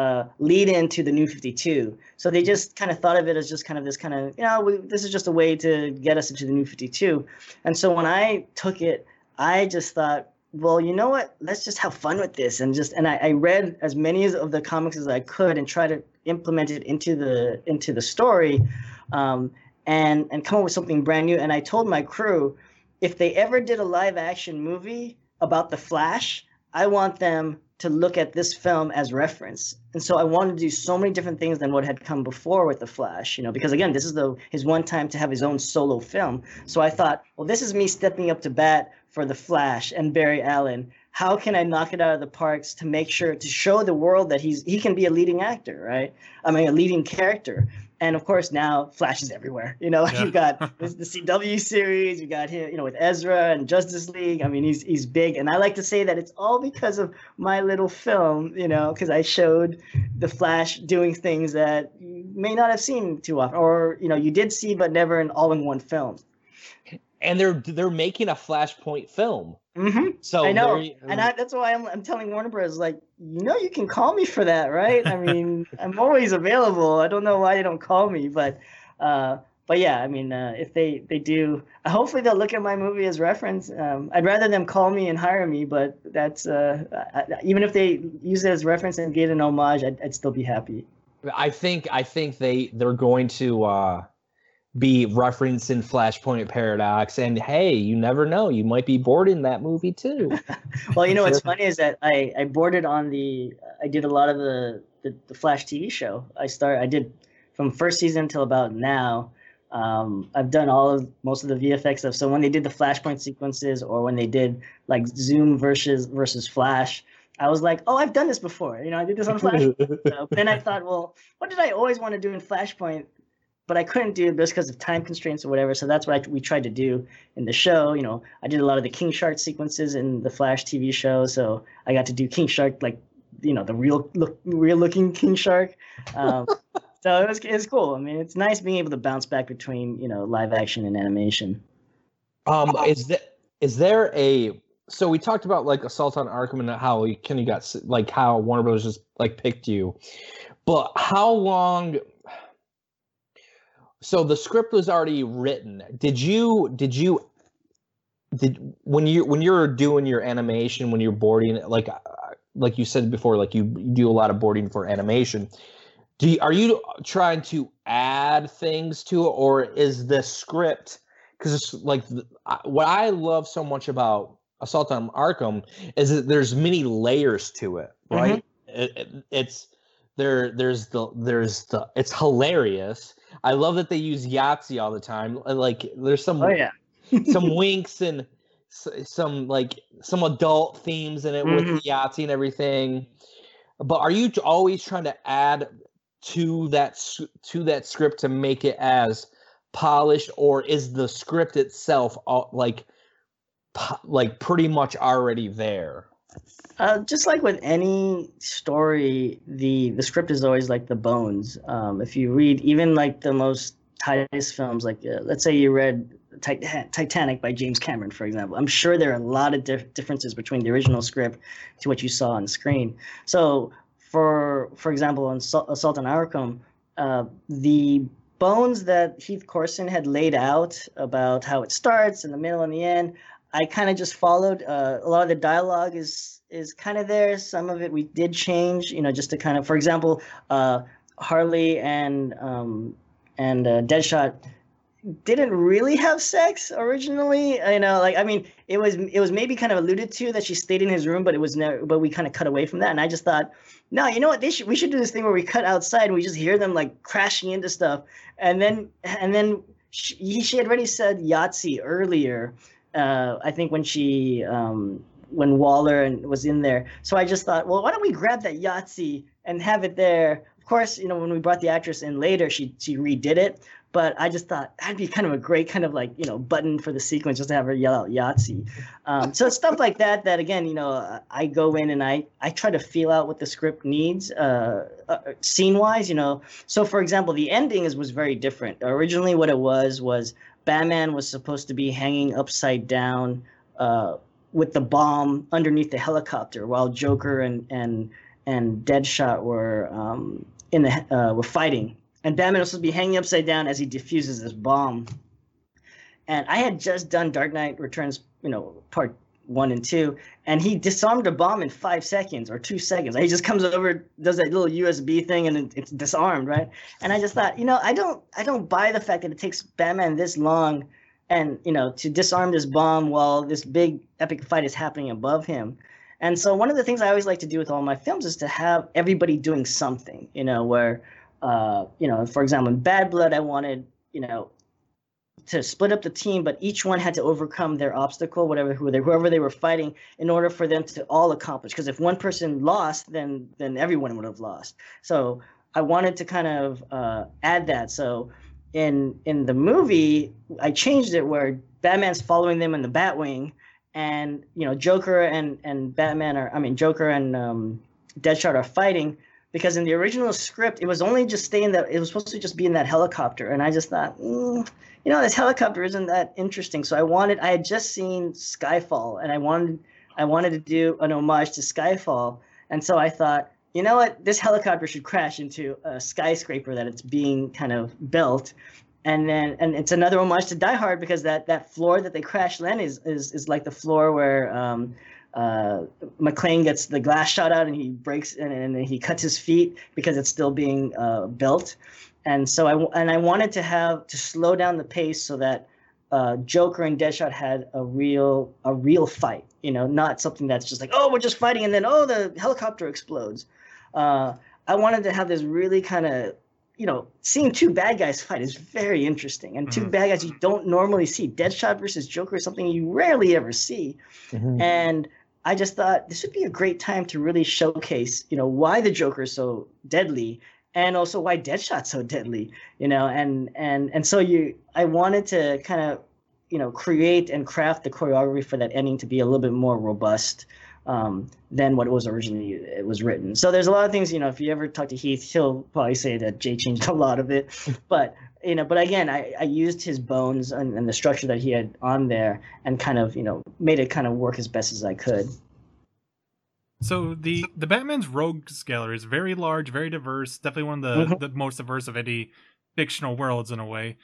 uh, lead into the New 52. So they just kind of thought of it as just kind of this kind of, you know, we, this is just a way to get us into the New 52. And so when I took it, I just thought, well, you know what? Let's just have fun with this, and just and I, I read as many of the comics as I could and try to implement it into the into the story, um, and and come up with something brand new. And I told my crew, if they ever did a live action movie about the Flash, I want them to look at this film as reference. And so I wanted to do so many different things than what had come before with the Flash, you know, because again, this is the his one time to have his own solo film. So I thought, well, this is me stepping up to bat for the Flash and Barry Allen. How can I knock it out of the parks to make sure to show the world that he's he can be a leading actor, right? I mean, a leading character. And of course, now Flash is everywhere. You know, Yeah. you've got the CW series, you got him, you know, with Ezra and Justice League. I mean, he's he's big, and I like to say that it's all because of my little film. You know, because I showed the Flash doing things that you may not have seen too often, or you know, you did see but never in all-in-one film. And they're they're making a Flashpoint film. Hmm So I know, you- and I, that's why I'm, I'm telling Warner Bros. Like, you know, you can call me for that, right? I mean, I'm always available. I don't know why they don't call me, but, uh, but yeah, I mean, uh, if they they do, hopefully they'll look at my movie as reference. Um, I'd rather them call me and hire me, but that's uh, I- even if they use it as reference and get an homage, I'd, I'd still be happy. I think I think they they're going to uh, be referencing Flashpoint Paradox, and hey, you never know, you might be bored in that movie too. Well, you know what's funny is that I I boarded on the I did a lot of the the, the Flash TV show. I start I did from first season till about now. Um, I've done all of most of the VFX stuff. So when they did the Flashpoint sequences or when they did like Zoom versus versus Flash, I was like, oh, I've done this before. You know, I did this on Flash. So then I thought, well, what did I always want to do in Flashpoint, but I couldn't do it just because of time constraints or whatever. So that's what I, we tried to do in the show. You know, I did a lot of the King Shark sequences in the Flash TV show, so I got to do King Shark like, you know, the real look, real looking King Shark. Um, so it was it's cool. I mean, it's nice being able to bounce back between you know live action and animation. um, is that is there a so we talked about like Assault on Arkham and how you kind of got like how Warner Bros. just like picked you, but how long? So the script was already written. Did you did you did when you when you're doing your animation when you're boarding like uh, like you said before like you, you do a lot of boarding for animation do you, are you trying to add things to it or is the script because it's like what i love so much about assault on arkham is that there's many layers to it right mm-hmm. it, it, it's there there's the there's the it's hilarious i love that they use yahtzee all the time like there's some oh yeah some winks and some like some adult themes in it mm-hmm. with Yahtzee and everything. But are you always trying to add to that to that script to make it as polished, or is the script itself like like pretty much already there? Uh, just like with any story, the the script is always like the bones. Um, if you read even like the most tightest films, like uh, let's say you read Titanic by James Cameron, for example. I'm sure there are a lot of dif- differences between the original script to what you saw on screen. So, for for example, on Assault on Arkham, uh, the bones that Heath Corson had laid out about how it starts in the middle and the end, I kind of just followed. Uh, a lot of the dialogue is is kind of there. Some of it we did change, you know, just to kind of, for example, uh, Harley and um, and uh, Deadshot didn't really have sex originally. You know, like I mean, it was it was maybe kind of alluded to that she stayed in his room, but it was never. But we kind of cut away from that, and I just thought, no, you know what? They should we should do this thing where we cut outside and we just hear them like crashing into stuff, and then and then she, she had already said Yahtzee earlier. Uh, I think when she um, when Waller was in there. So I just thought, well, why don't we grab that Yahtzee and have it there? Of course, you know, when we brought the actress in later, she she redid it. But I just thought that'd be kind of a great kind of like you know button for the sequence just to have her yell out Yahtzee. Um, so stuff like that. That again, you know, I go in and I I try to feel out what the script needs, uh, uh, scene wise. You know, so for example, the ending is was very different. Originally, what it was was Batman was supposed to be hanging upside down. Uh, with the bomb underneath the helicopter, while Joker and and and Deadshot were um, in the uh, were fighting and Batman was supposed to be hanging upside down as he defuses this bomb. And I had just done Dark Knight Returns, you know, part one and two, and he disarmed a bomb in five seconds or two seconds. He just comes over, does that little USB thing, and it's disarmed, right? And I just thought, you know, I don't, I don't buy the fact that it takes Batman this long, and you know, to disarm this bomb while this big epic fight is happening above him. And so one of the things I always like to do with all my films is to have everybody doing something, you know, where uh, you know, for example, in Bad Blood, I wanted, you know, to split up the team, but each one had to overcome their obstacle, whatever who they, whoever they were fighting, in order for them to all accomplish. Because if one person lost, then then everyone would have lost. So I wanted to kind of uh, add that. So in in the movie, I changed it where Batman's following them in the Batwing, and you know Joker and and Batman are I mean Joker and um, Deadshot are fighting because in the original script it was only just staying that it was supposed to just be in that helicopter. And i just thought mm, you know this helicopter isn't that interesting. So i wanted i had just seen skyfall and i wanted i wanted to do an homage to skyfall. And so i thought you know what? This helicopter should crash into a skyscraper that it's being kind of built. And then and it's another homage to Die Hard because that that floor that they crash land is is, is like the floor where um, uh, McClane gets the glass shot out and he breaks and, and he cuts his feet because it's still being uh, built. And so I and I wanted to have to slow down the pace so that uh, Joker and Deadshot had a real a real fight. You know, not something that's just like oh we're just fighting and then oh the helicopter explodes. Uh, I wanted to have this really kind of you know, seeing two bad guys fight is very interesting, and 2 mm-hmm. bad guys you don't normally see. Deadshot versus Joker is something you rarely ever see, mm-hmm. and I just thought this would be a great time to really showcase, you know, why the Joker is so deadly and also why Deadshot's so deadly, you know, and and and so you I wanted to kind of, you know, create and craft the choreography for that ending to be a little bit more robust um, than what it was originally it was written. So there's a lot of things, you know, if you ever talk to Heath, he'll probably say that Jay changed a lot of it. But you know, but again, I, I used his bones and, and the structure that he had on there and kind of, you know, made it kind of work as best as I could. So the the Batman's rogues gallery is very large, very diverse. Definitely one of the, mm-hmm. the most diverse of any fictional worlds in a way.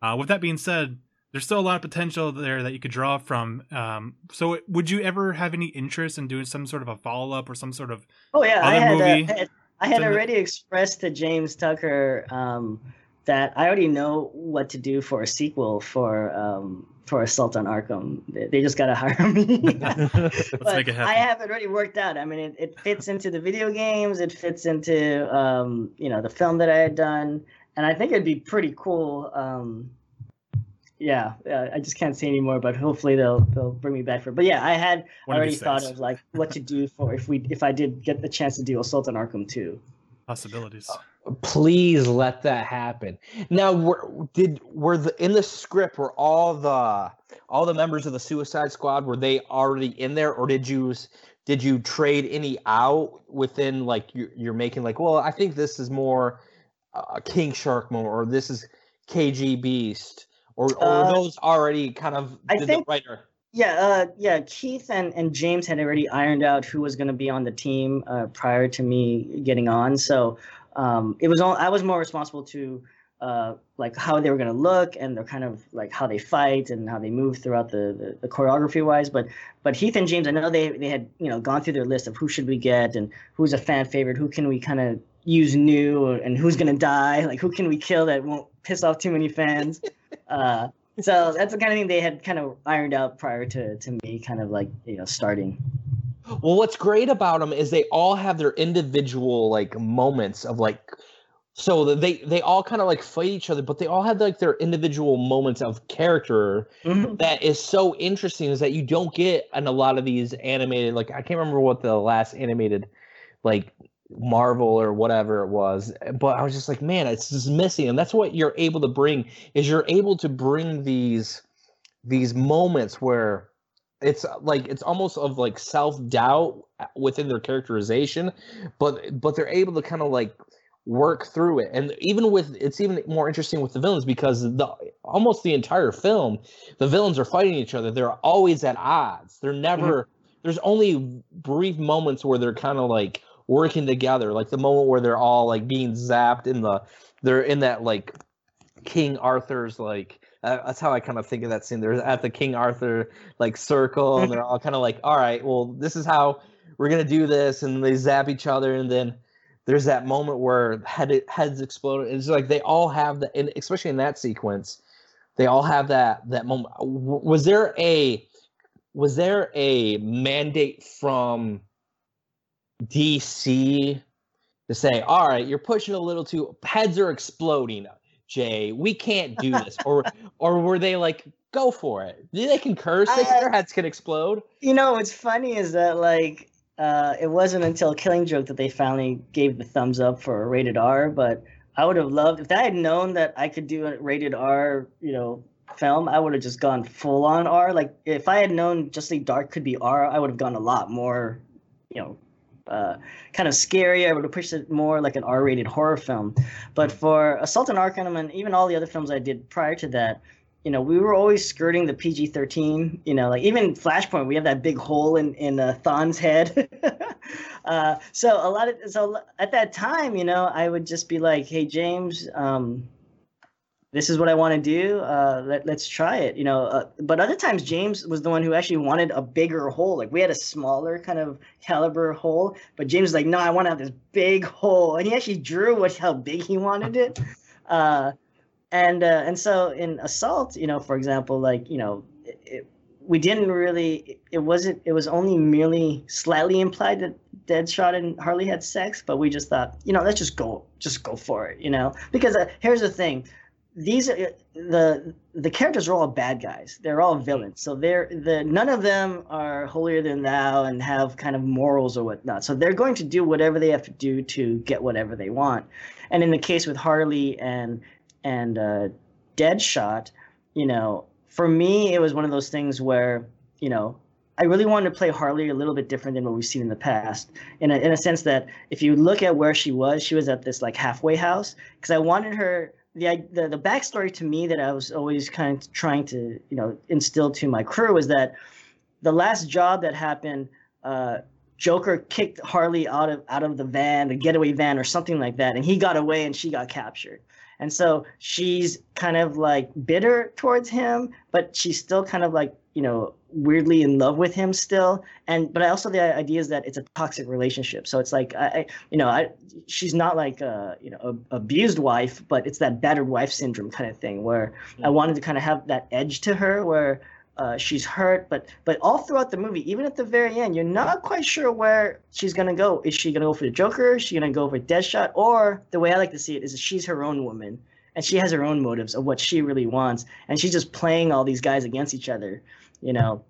Uh, with that being said, there's still a lot of potential there that you could draw from. Um, so, would you ever have any interest in doing some sort of a follow up or some sort of Oh yeah, I other had, uh, I had I had already expressed to James Tucker um, that I already know what to do for a sequel for um, for Assault on Arkham. They, just gotta hire me. let's But make it I have it already worked out. I mean, it, it fits into the video games. It fits into um, you know the film that I had done, and I think it'd be pretty cool. Um, yeah, uh, I just can't say anymore, but hopefully they'll they'll bring me back for. it. But yeah, I had One already thought of like what to do for if we if I did get the chance to do Assault on Arkham 2. Possibilities. Please let that happen. Now, were, did were the in the script were all the all the members of the Suicide Squad were they already in there, or did you did you trade any out within like you're, you're making like, well, I think this is more uh, King Shark moment, or this is KGBeast, or or Uh, are those already kind of I think- the writer? Yeah, uh, yeah. Heath and, and James had already ironed out who was going to be on the team uh, prior to me getting on. So um, it was all I was more responsible to uh, like how they were going to look and their kind of like how they fight and how they move throughout the, the, the choreography wise. But but Heath and James, I know they they had you know gone through their list of who should we get and who's a fan favorite, who can we kind of use new and who's going to die, like who can we kill that won't piss off too many fans. Uh, so that's the kind of thing they had kind of ironed out prior to, to me kind of like you know starting Well, what's great about them is they all have their individual like moments of like, so they they all kind of like fight each other, but they all have like their individual moments of character mm-hmm. that is so interesting. Is that you don't get in a lot of these animated like I can't remember what the last animated like Marvel or whatever it was, but I was just like, man, it's just missing, and that's what you're able to bring is you're able to bring these these moments where it's uh, like it's almost of like self-doubt uh, within their characterization but but they're able to kind of like work through it. And even with it's even more interesting with the villains because the almost the entire film the villains are fighting each other. They're always at odds. They're mm-hmm. never there's only brief moments where they're kind of like working together like the moment where they're all like being zapped in the they're in that like king arthur's like uh, that's how I kind of think of that scene. They're at the King Arthur like circle, and they're all kind of like, "All right, well, this is how we're gonna do this," and they zap each other, and then there's that moment where head heads explode. It's like they all have that, and especially in that sequence, they all have that that moment. Was there a was there a mandate from DC to say, "All right, you're pushing a little too heads are exploding." Jay, we can't do this, or or were they like, go for it? They can curse, they, Uh, their heads can explode. you know what's funny is that like uh, it wasn't until killing joke that they finally gave the thumbs up for a rated r but i would have loved if i had known that i could do a rated r you know film i would have just gone full on r like if i had known Justice League Dark could be r i would have gone a lot more you know uh, kind of scary. I would have pushed it more like an R-rated horror film. But for Assault on Arkham and even all the other films I did prior to that, you know, we were always skirting the PG-13. You know, like even Flashpoint, we have that big hole in in uh, Thawne's head. uh, so a lot of so at that time, you know, I would just be like, "Hey, James." Um, this is what I want to do. Uh, let, let's try it, you know. Uh, but other times, James was the one who actually wanted a bigger hole. Like we had a smaller kind of caliber hole, but James was like, no, I want to have this big hole, and he actually drew what how big he wanted it. Uh, and uh, and so in Assault, you know, for example, like you know, it, we didn't really. It wasn't. It was only merely slightly implied that Deadshot and Harley had sex, but we just thought, you know, let's just go, just go for it, you know. Because uh, here's the thing these are the the characters are all bad guys. They're all villains. So they're the none of them are holier than thou and have kind of morals or whatnot. So they're going to do whatever they have to do to get whatever they want. And in the case with Harley and and uh, Deadshot, you know, for me it was one of those things where you know I really wanted to play Harley a little bit different than what we've seen in the past. In a, in a sense that if you look at where she was, she was at this like halfway house because I wanted her the, the the backstory to me that I was always kind of trying to you know instill to my crew was that the last job that happened, uh, Joker kicked Harley out of out of the van, the getaway van or something like that, and he got away and she got captured. and so she's kind of like bitter towards him, but she's still kind of like you know weirdly in love with him still and but i also the idea is that it's a toxic relationship so it's like i, I you know i she's not like a you know a, abused wife but it's that battered wife syndrome kind of thing where i wanted to kind of have that edge to her where uh, she's hurt, but but all throughout the movie, even at the very end, you're not quite sure where she's gonna go. Is she gonna go for the Joker? Is she gonna go for Deadshot? Or the way I like to see it is she's her own woman, and she has her own motives of what she really wants, and she's just playing all these guys against each other, you know.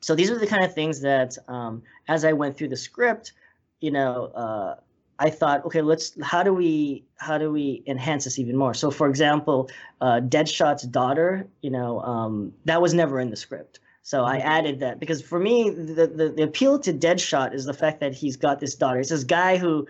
So these are the kind of things that, um, as I went through the script, you know, uh, I thought, okay, let's how do we how do we enhance this even more? So, for example, uh, Deadshot's daughter, you know, um, that was never in the script. So I Mm-hmm. added that because for me, the, the the appeal to Deadshot is the fact that he's got this daughter. It's this guy who,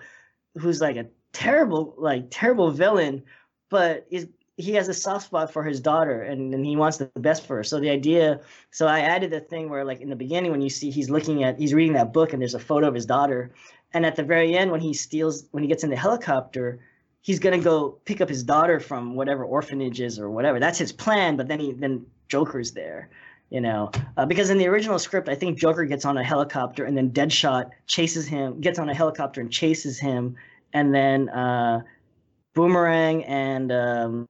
who's like a terrible like terrible villain, but is he has a soft spot for his daughter and, and he wants the best for her. So the idea, so I added the thing where like in the beginning when you see he's looking at he's reading that book and there's a photo of his daughter, and at the very end when he steals when he gets in the helicopter, he's gonna go pick up his daughter from whatever orphanage is or whatever. That's his plan. But then he then Joker's there, you know, uh, because in the original script I think Joker gets on a helicopter and then Deadshot chases him, gets on a helicopter and chases him, and then. Uh, Boomerang and um,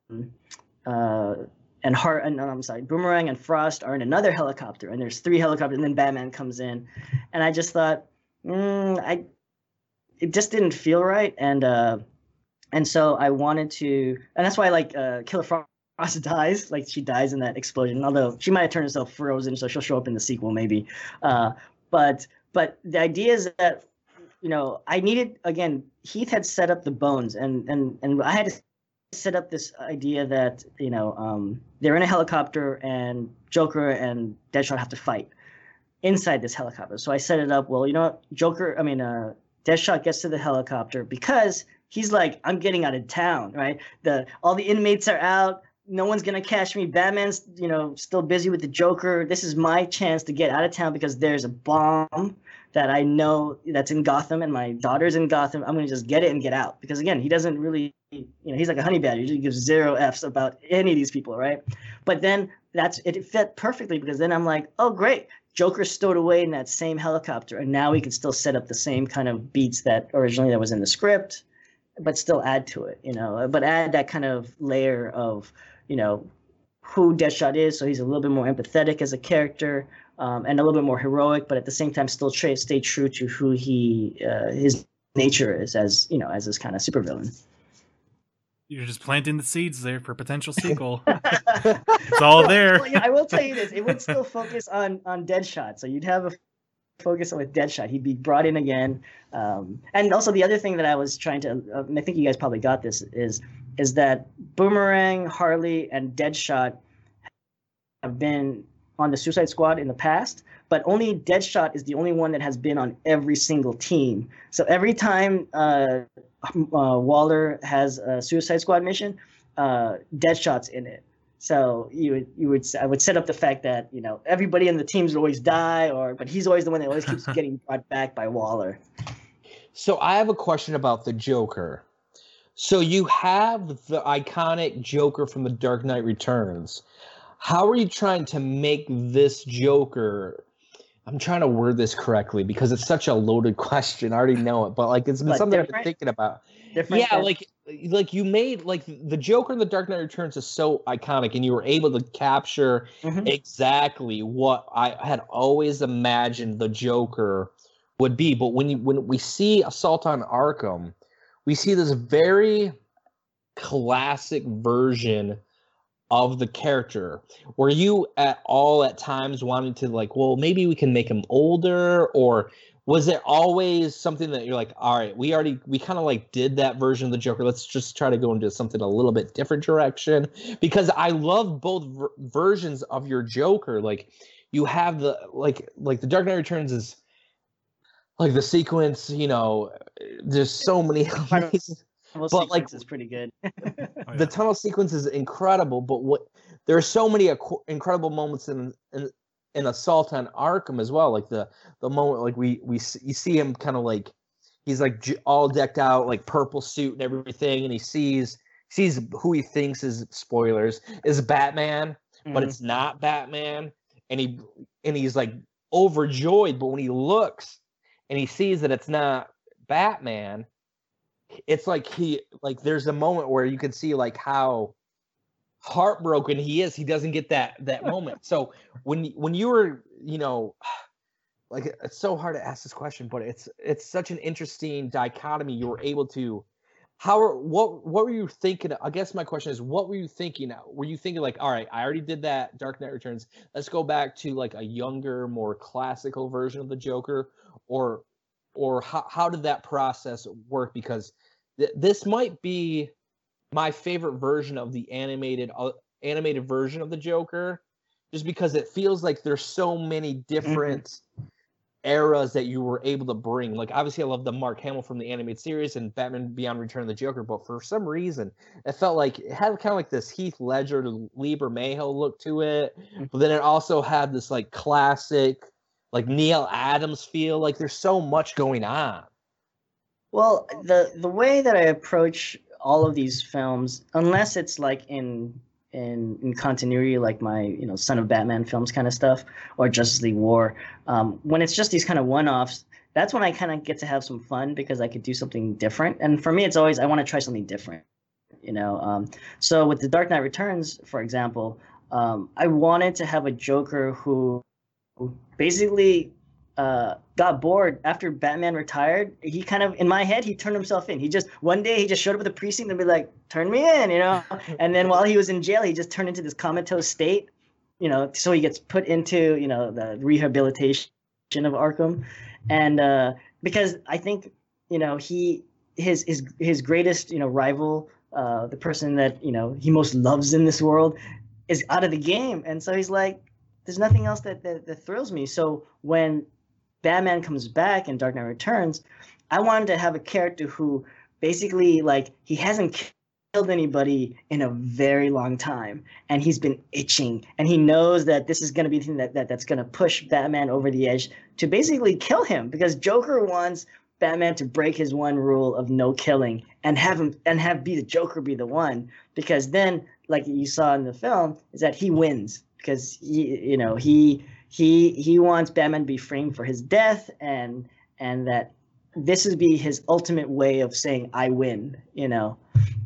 uh, and Hart and I'm sorry, Boomerang and Frost are in another helicopter, and there's three helicopters, and then Batman comes in, and I just thought, mm, I, it just didn't feel right, and uh, and so I wanted to, and that's why like uh, Killer Frost dies, like she dies in that explosion, although she might have turned herself frozen, so she'll show up in the sequel maybe, uh, but but the idea is that you know, I needed again. Heath had set up the bones, and and and I had to set up this idea that you know um, they're in a helicopter, and Joker and Deadshot have to fight inside this helicopter. So I set it up. Well, you know what, Joker. I mean, uh, Deadshot gets to the helicopter because he's like, I'm getting out of town, right? The all the inmates are out. No one's gonna catch me. Batman's, you know, still busy with the Joker. This is my chance to get out of town because there's a bomb that I know that's in Gotham and my daughter's in Gotham. I'm gonna just get it and get out because again, he doesn't really, you know, he's like a honey badger. He gives zero f's about any of these people, right? But then that's it fit perfectly because then I'm like, oh great, Joker stowed away in that same helicopter, and now we can still set up the same kind of beats that originally that was in the script, but still add to it, you know, but add that kind of layer of, you know, who Deadshot is, so he's a little bit more empathetic as a character um, and a little bit more heroic, but at the same time still tra- stay true to who he uh, his nature is as you know as this kind of supervillain. You're just planting the seeds there for potential sequel. it's all there. Well, yeah, I will tell you this: it would still focus on on Deadshot, so you'd have a focus with Deadshot. He'd be brought in again, um, and also the other thing that I was trying to, uh, and I think you guys probably got this, is is that Boomerang, Harley, and Deadshot have been on the Suicide Squad in the past, but only Deadshot is the only one that has been on every single team. So every time uh, uh, Waller has a Suicide Squad mission, uh, Deadshot's in it. So you would you would I would set up the fact that you know everybody in the teams would always die, or but he's always the one that always keeps getting brought back by Waller. So I have a question about the Joker. So you have the iconic Joker from The Dark Knight Returns. How are you trying to make this Joker? I'm trying to word this correctly because it's such a loaded question. I already know it, but like it's been But something I've been thinking about. Different yeah, like like you made like the Joker in The Dark Knight Returns is so iconic, and you were able to capture Mhm. exactly what I had always imagined the Joker would be. But when you when we see Assault on Arkham, we see this very classic version of the character. Were you at all at times wanting to like, well, maybe we can make him older, or was it always something that you're like, all right, we already we kind of like did that version of the Joker. Let's just try to go into something a little bit different direction because I love both ver- versions of your Joker. Like you have the like like the Dark Knight Returns is like the sequence, you know, there's so many Final amazing Well, but, like, is pretty good. Oh, the yeah. tunnel sequence is incredible, but what there are so many acqu- incredible moments in, in in Assault on Arkham as well. Like the the moment, like we we you see him kind of like he's like j- all decked out, like purple suit and everything, and he sees sees who he thinks is spoilers is Batman, but Mhm. it's not Batman, and he and he's like overjoyed. But when he looks and he sees that it's not Batman, it's like he like there's a moment where you can see like how heartbroken he is. He doesn't get that that moment. So when when you were you know like it's so hard to ask this question, but it's it's such an interesting dichotomy. You were able to how are- what what were you thinking? I guess my question is what were you thinking? Were you thinking like, all right, I already did that Dark Knight Returns. Let's go back to like a younger, more classical version of the Joker, or or how how did that process work? Because th- this might be my favorite version of the animated uh, animated version of the Joker, just because it feels like there's so many different eras that you were able to bring. Like obviously, I love the Mark Hamill from the animated series and Batman Beyond Return of the Joker, but for some reason, it felt like it had kind of like this Heath Ledger to Lee Bermejo look to it, but then it also had this like classic, like Neal Adams feel. Like there's so much going on. Well, the the way that I approach all of these films, unless it's like in in in continuity, like my you know Son of Batman films kind of stuff, or Justice League War, um, when it's just these kind of one offs, that's when I kind of get to have some fun because I could do something different. And for me, it's always I want to try something different, you know. Um, so with the Dark Knight Returns, for example, um, I wanted to have a Joker who who basically uh, got bored after Batman retired. He kind of, in my head, he turned himself in. He just one day he just showed up at the precinct and be like, "Turn me in," you know. and then while he was in jail, he just turned into this comatose state, you know. So he gets put into you know the rehabilitation of Arkham, and uh, because I think you know he his his his greatest you know rival, uh, the person that you know he most loves in this world, is out of the game, and so he's like, "There's nothing else that that, that thrills me." So when Batman comes back and Dark Knight Returns, I wanted to have a character who basically like he hasn't killed anybody in a very long time and he's been itching and he knows that this is going to be the thing that, that that's going to push Batman over the edge to basically kill him because Joker wants Batman to break his one rule of no killing and have him and have be the Joker be the one because then like you saw in the film is that he wins because he you know he he he wants Batman to be framed for his death and and that this would be his ultimate way of saying I win, you know.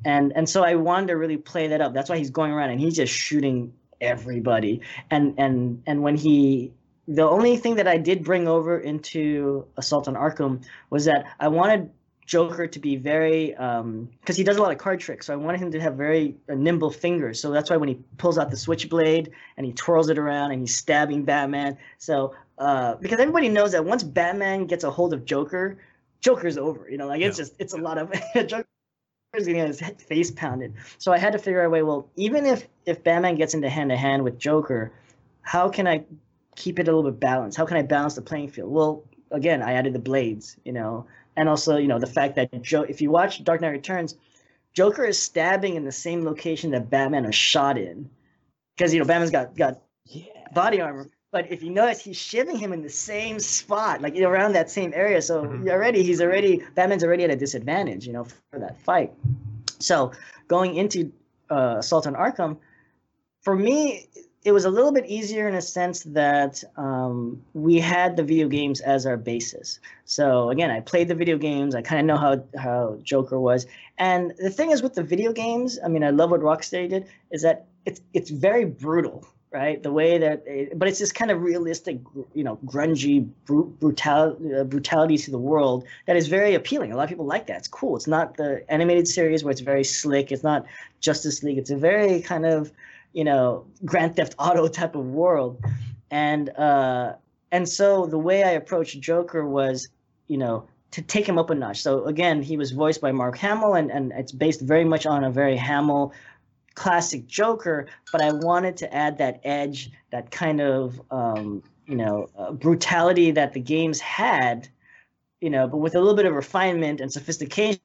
And and so I wanted to really play that up. That's why he's going around and he's just shooting everybody. And and and when he the only thing that I did bring over into Assault on Arkham was that I wanted Joker to be very because he does a lot of card tricks. So I wanted him to have very uh, nimble fingers. So that's why when he pulls out the switchblade and he twirls it around and he's stabbing Batman. So uh, because everybody knows that once Batman gets a hold of Joker, Joker's over. You know, like it's Yeah. just it's a lot of Joker's getting his face pounded. So I had to figure out a way. Well, even if if Batman gets into hand to hand with Joker, how can I keep it a little bit balanced? How can I balance the playing field? Well, again, I added the blades. You know, and also you know the fact that Joe. If you watch Dark Knight Returns, Joker is stabbing in the same location that Batman was shot in, because you know Batman's got got Yeah. body armor. But if you notice, he's shivving him in the same spot, like around that same area. So Mhm. already he's already Batman's already at a disadvantage, you know, for that fight. So going into uh, Assault on Arkham, for me, it was a little bit easier in a sense that um, we had the video games as our basis. So again, I played the video games. I kind of know how how Joker was. And the thing is with the video games, I mean, I love what Rocksteady did is that it's it's very brutal, right? The way that, it, but it's this kind of realistic, you know, grungy brutal uh, brutality to the world that is very appealing. A lot of people like that. It's cool. It's not the animated series where it's very slick. It's not Justice League. It's a very kind of, you know, Grand Theft Auto type of world, and uh, and so the way I approached Joker was, you know, to take him up a notch. So again, he was voiced by Mark Hamill, and and it's based very much on a very Hamill classic Joker, but I wanted to add that edge, that kind of um, you know uh, brutality that the games had, you know, but with a little bit of refinement and sophistication,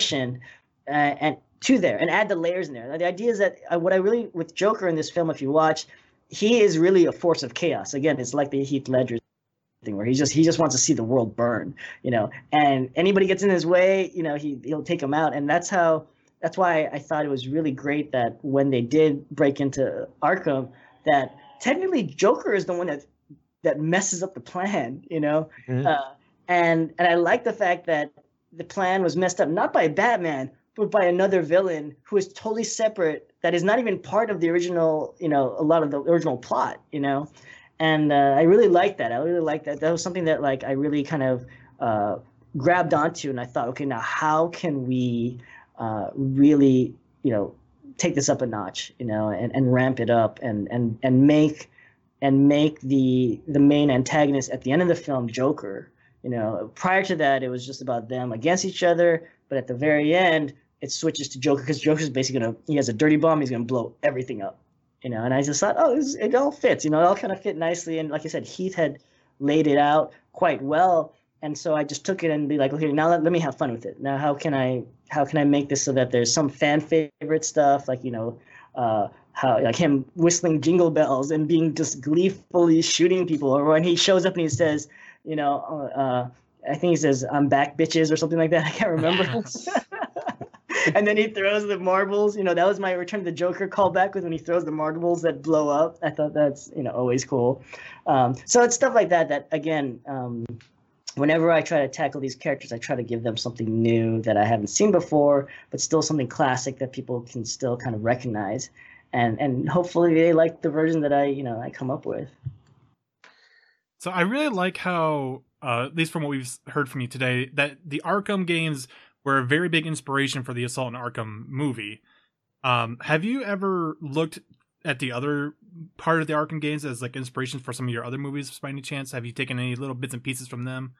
uh, and to there, and add the layers in there. The idea is that uh, what I really with Joker in this film, if you watch, he is really a force of chaos. Again, it's like the Heath Ledger thing where he just he just wants to see the world burn, you know, and anybody gets in his way, you know, he he'll take him out, and that's how that's why I thought it was really great that when they did break into Arkham, that technically Joker is the one that that messes up the plan, you know. Mhm. Uh, and and I like the fact that the plan was messed up not by Batman but by another villain who is totally separate that is not even part of the original, you know, a lot of the original plot, you know. And uh, I really liked that. I really liked that. That was something that like I really kind of uh, grabbed onto, and I thought, okay, now how can we uh, really, you know, take this up a notch, you know, and, and ramp it up and and and make and make the the main antagonist at the end of the film Joker. You know, prior to that, it was just about them against each other, but at the very end, it switches to Joker because Joker's basically gonna he has a dirty bomb, he's gonna blow everything up. You know, and I just thought, oh, this, it all fits. You know, it all kind of fit nicely, and like I said, Heath had laid it out quite well, and so I just took it and be like, okay, now let, let me have fun with it. Now, how can I how can I make this so that there's some fan favorite stuff, like you know, uh, how like him whistling jingle bells and being just gleefully shooting people, or when he shows up and he says, you know, uh, I think he says, "I'm back, bitches," or something like that. I can't remember. and then he throws the marbles. You know, that was my Return the Joker callback with when he throws the marbles that blow up. I thought that's you know always cool. Um, so it's stuff like that that again. Um, Whenever I try to tackle these characters, I try to give them something new that I haven't seen before, but still something classic that people can still kind of recognize, and and hopefully they like the version that I you know I come up with. So I really like how, uh, at least from what we've heard from you today, that the Arkham games were a very big inspiration for the Assault on Arkham movie. Um, have you ever looked at the other part of the Arkham games as like inspiration for some of your other movies by any chance? Have you taken any little bits and pieces from them?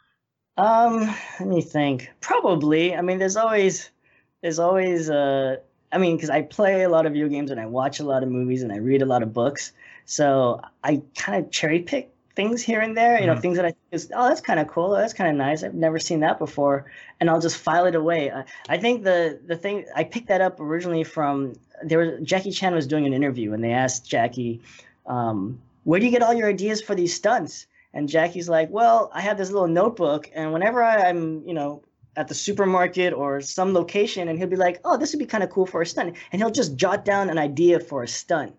Um, let me think. Probably. I mean, there's always, there's always. Uh, I mean, because I play a lot of video games and I watch a lot of movies and I read a lot of books, so I kind of cherry pick things here and there. You know, Mhm. things that I think is, oh, that's kind of cool. That's kind of nice. I've never seen that before, and I'll just file it away. I, I think the the thing I picked that up originally from there was Jackie Chan was doing an interview and they asked Jackie, um, "Where do you get all your ideas for these stunts?" And Jackie's like, "Well, I have this little notebook, and whenever I'm, you know." At the supermarket or some location, and he'll be like, "Oh, this would be kind of cool for a stunt," and he'll just jot down an idea for a stunt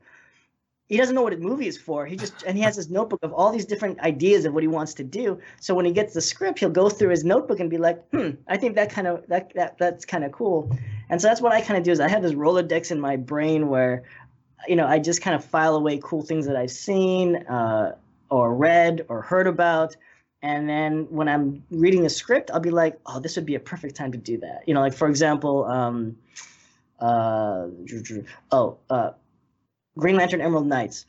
he doesn't know what a movie is for. He just and he has this notebook of all these different ideas of what he wants to do. So when he gets the script, he'll go through his notebook and be like, "Hmm, I think that kind of that that that's kind of cool." And so that's what I kind of do is I have this Rolodex in my brain where, you know, I just kind of file away cool things that I've seen uh, or read or heard about. And then when I'm reading the script, I'll be like, "Oh, this would be a perfect time to do that." You know, like for example, um, uh, oh, uh, Green Lantern Emerald Knights.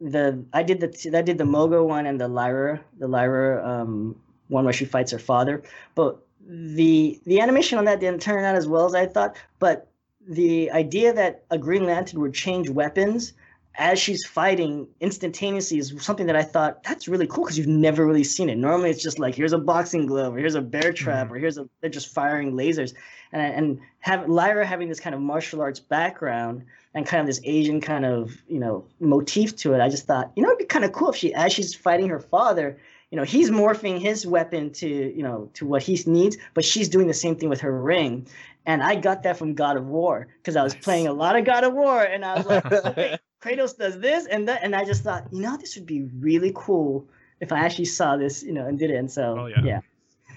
The I did the I did the Mogo one and the Laira the Laira um, one where she fights her father, but the the animation on that didn't turn out as well as I thought. But the idea that a Green Lantern would change weapons as she's fighting instantaneously is something that I thought that's really cool because you've never really seen it. Normally, it's just like here's a boxing glove, or here's a bear mm-hmm. trap, or here's a they're just firing lasers, and and have Laira having this kind of martial arts background and kind of this Asian kind of you know motif to it. I just thought you know it'd be kind of cool if she as she's fighting her father. You know, he's morphing his weapon to, you know, to what he needs, but she's doing the same thing with her ring. And I got that from God of War because I was Nice. playing a lot of God of War, and I was like, okay, Kratos does this and that, and I just thought, you know, this would be really cool if I actually saw this, you know, and did it. And so, Oh, yeah. yeah.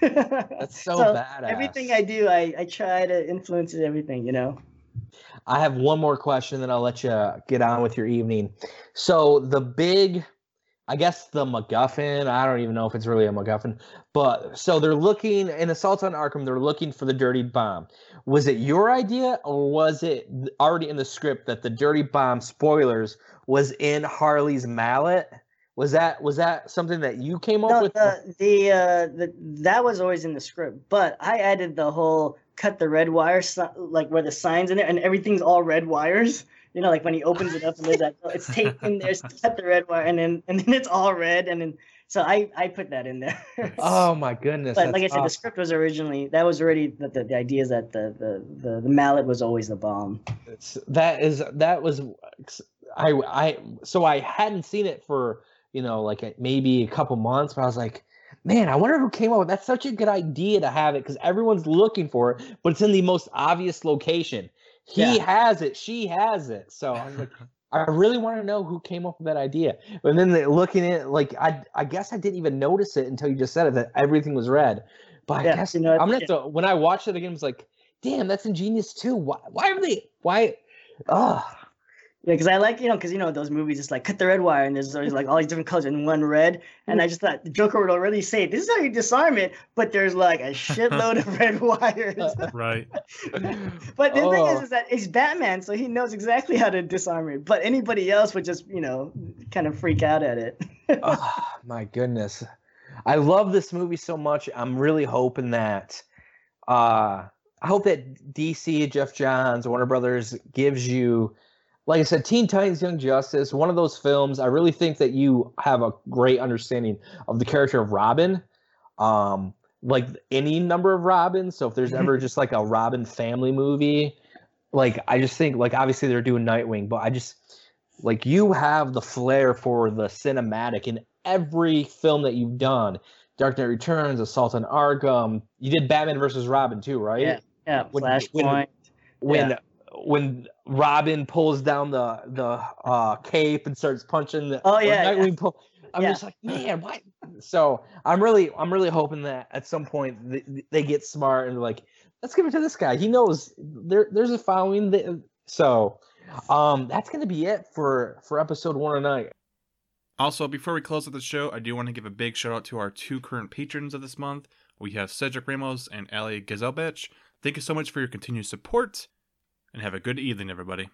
That's so, badass. Everything I do, I, I try to influence it, everything, you know. I have one more question, then I'll let you get on with your evening. So the big, I guess the MacGuffin. I don't even know if it's really a MacGuffin, but so they're looking in Assault on Arkham. They're looking for the dirty bomb. Was it your idea, or was it already in the script that the dirty bomb spoilers was in Harley's mallet? Was that was that something that you came up No, with? the the, uh, the that was always in the script, but I added the whole cut the red wire, like where the signs in there, and everything's all red wires. You know, like when he opens it up and there's that, it's taped in there, so cut the red wire, and then and then it's all red, and then so I I put that in there. oh my goodness! but like I that's said, the script was originally that was already the, the, the idea is that the, the the the mallet was always the bomb. It's- that is that was I I so I hadn't seen it for you know like a- maybe a couple months, but I was like, man, I wonder who came up with that's such a good idea to have it because everyone's looking for it, but it's in the most obvious location. He Yeah. has it, she has it. So I was like, I really want to know who came up with that idea. And then the, looking at like I I guess I didn't even notice it until you just said it that everything was red. But I guess you know, I'm gonna have to when I watched it again, I was like, damn, that's ingenious too. Why why are they why oh Yeah, because I like you know because you know those movies it's like cut the red wire and there's always like all these different colors in one red and I just thought the Joker would already say this is how you disarm it but there's like a shitload of red wires. Right. But the thing is, Oh. is that he's Batman, so he knows exactly how to disarm it. But anybody else would just, you know, kind of freak out at it. oh my goodness. I love this movie so much. I'm really hoping that uh I hope that DC, Geoff Johns, Warner Brothers gives you like I said, Teen Titans Young Justice, one of those films. I really think that you have a great understanding of the character of Robin. Um like any number of Robins. So if there's ever just like a Robin family movie, like I just think like obviously they're doing Nightwing, but I just like you have the flair for the cinematic in every film that you've done. Dark Knight Returns, Assault on Arkham. You did Batman versus Robin too, right? Yeah. Yeah, When- Flashpoint. When Yeah. When Robin pulls down the the uh, cape and starts punching the Oh, or yeah, yeah. Nightwing pull, I'm Yeah. just like, man, why? So I'm really I'm really hoping that at some point th- they get smart and like, let's give it to this guy. He knows there there's a following. That, so um that's gonna be it for for episode one tonight. Also, before we close out the show, I do want to give a big shout out to our two current patrons of this month. We have Cedric Ramos and Ali Gazelbech. Thank you so much for your continued support, and have a good evening, everybody.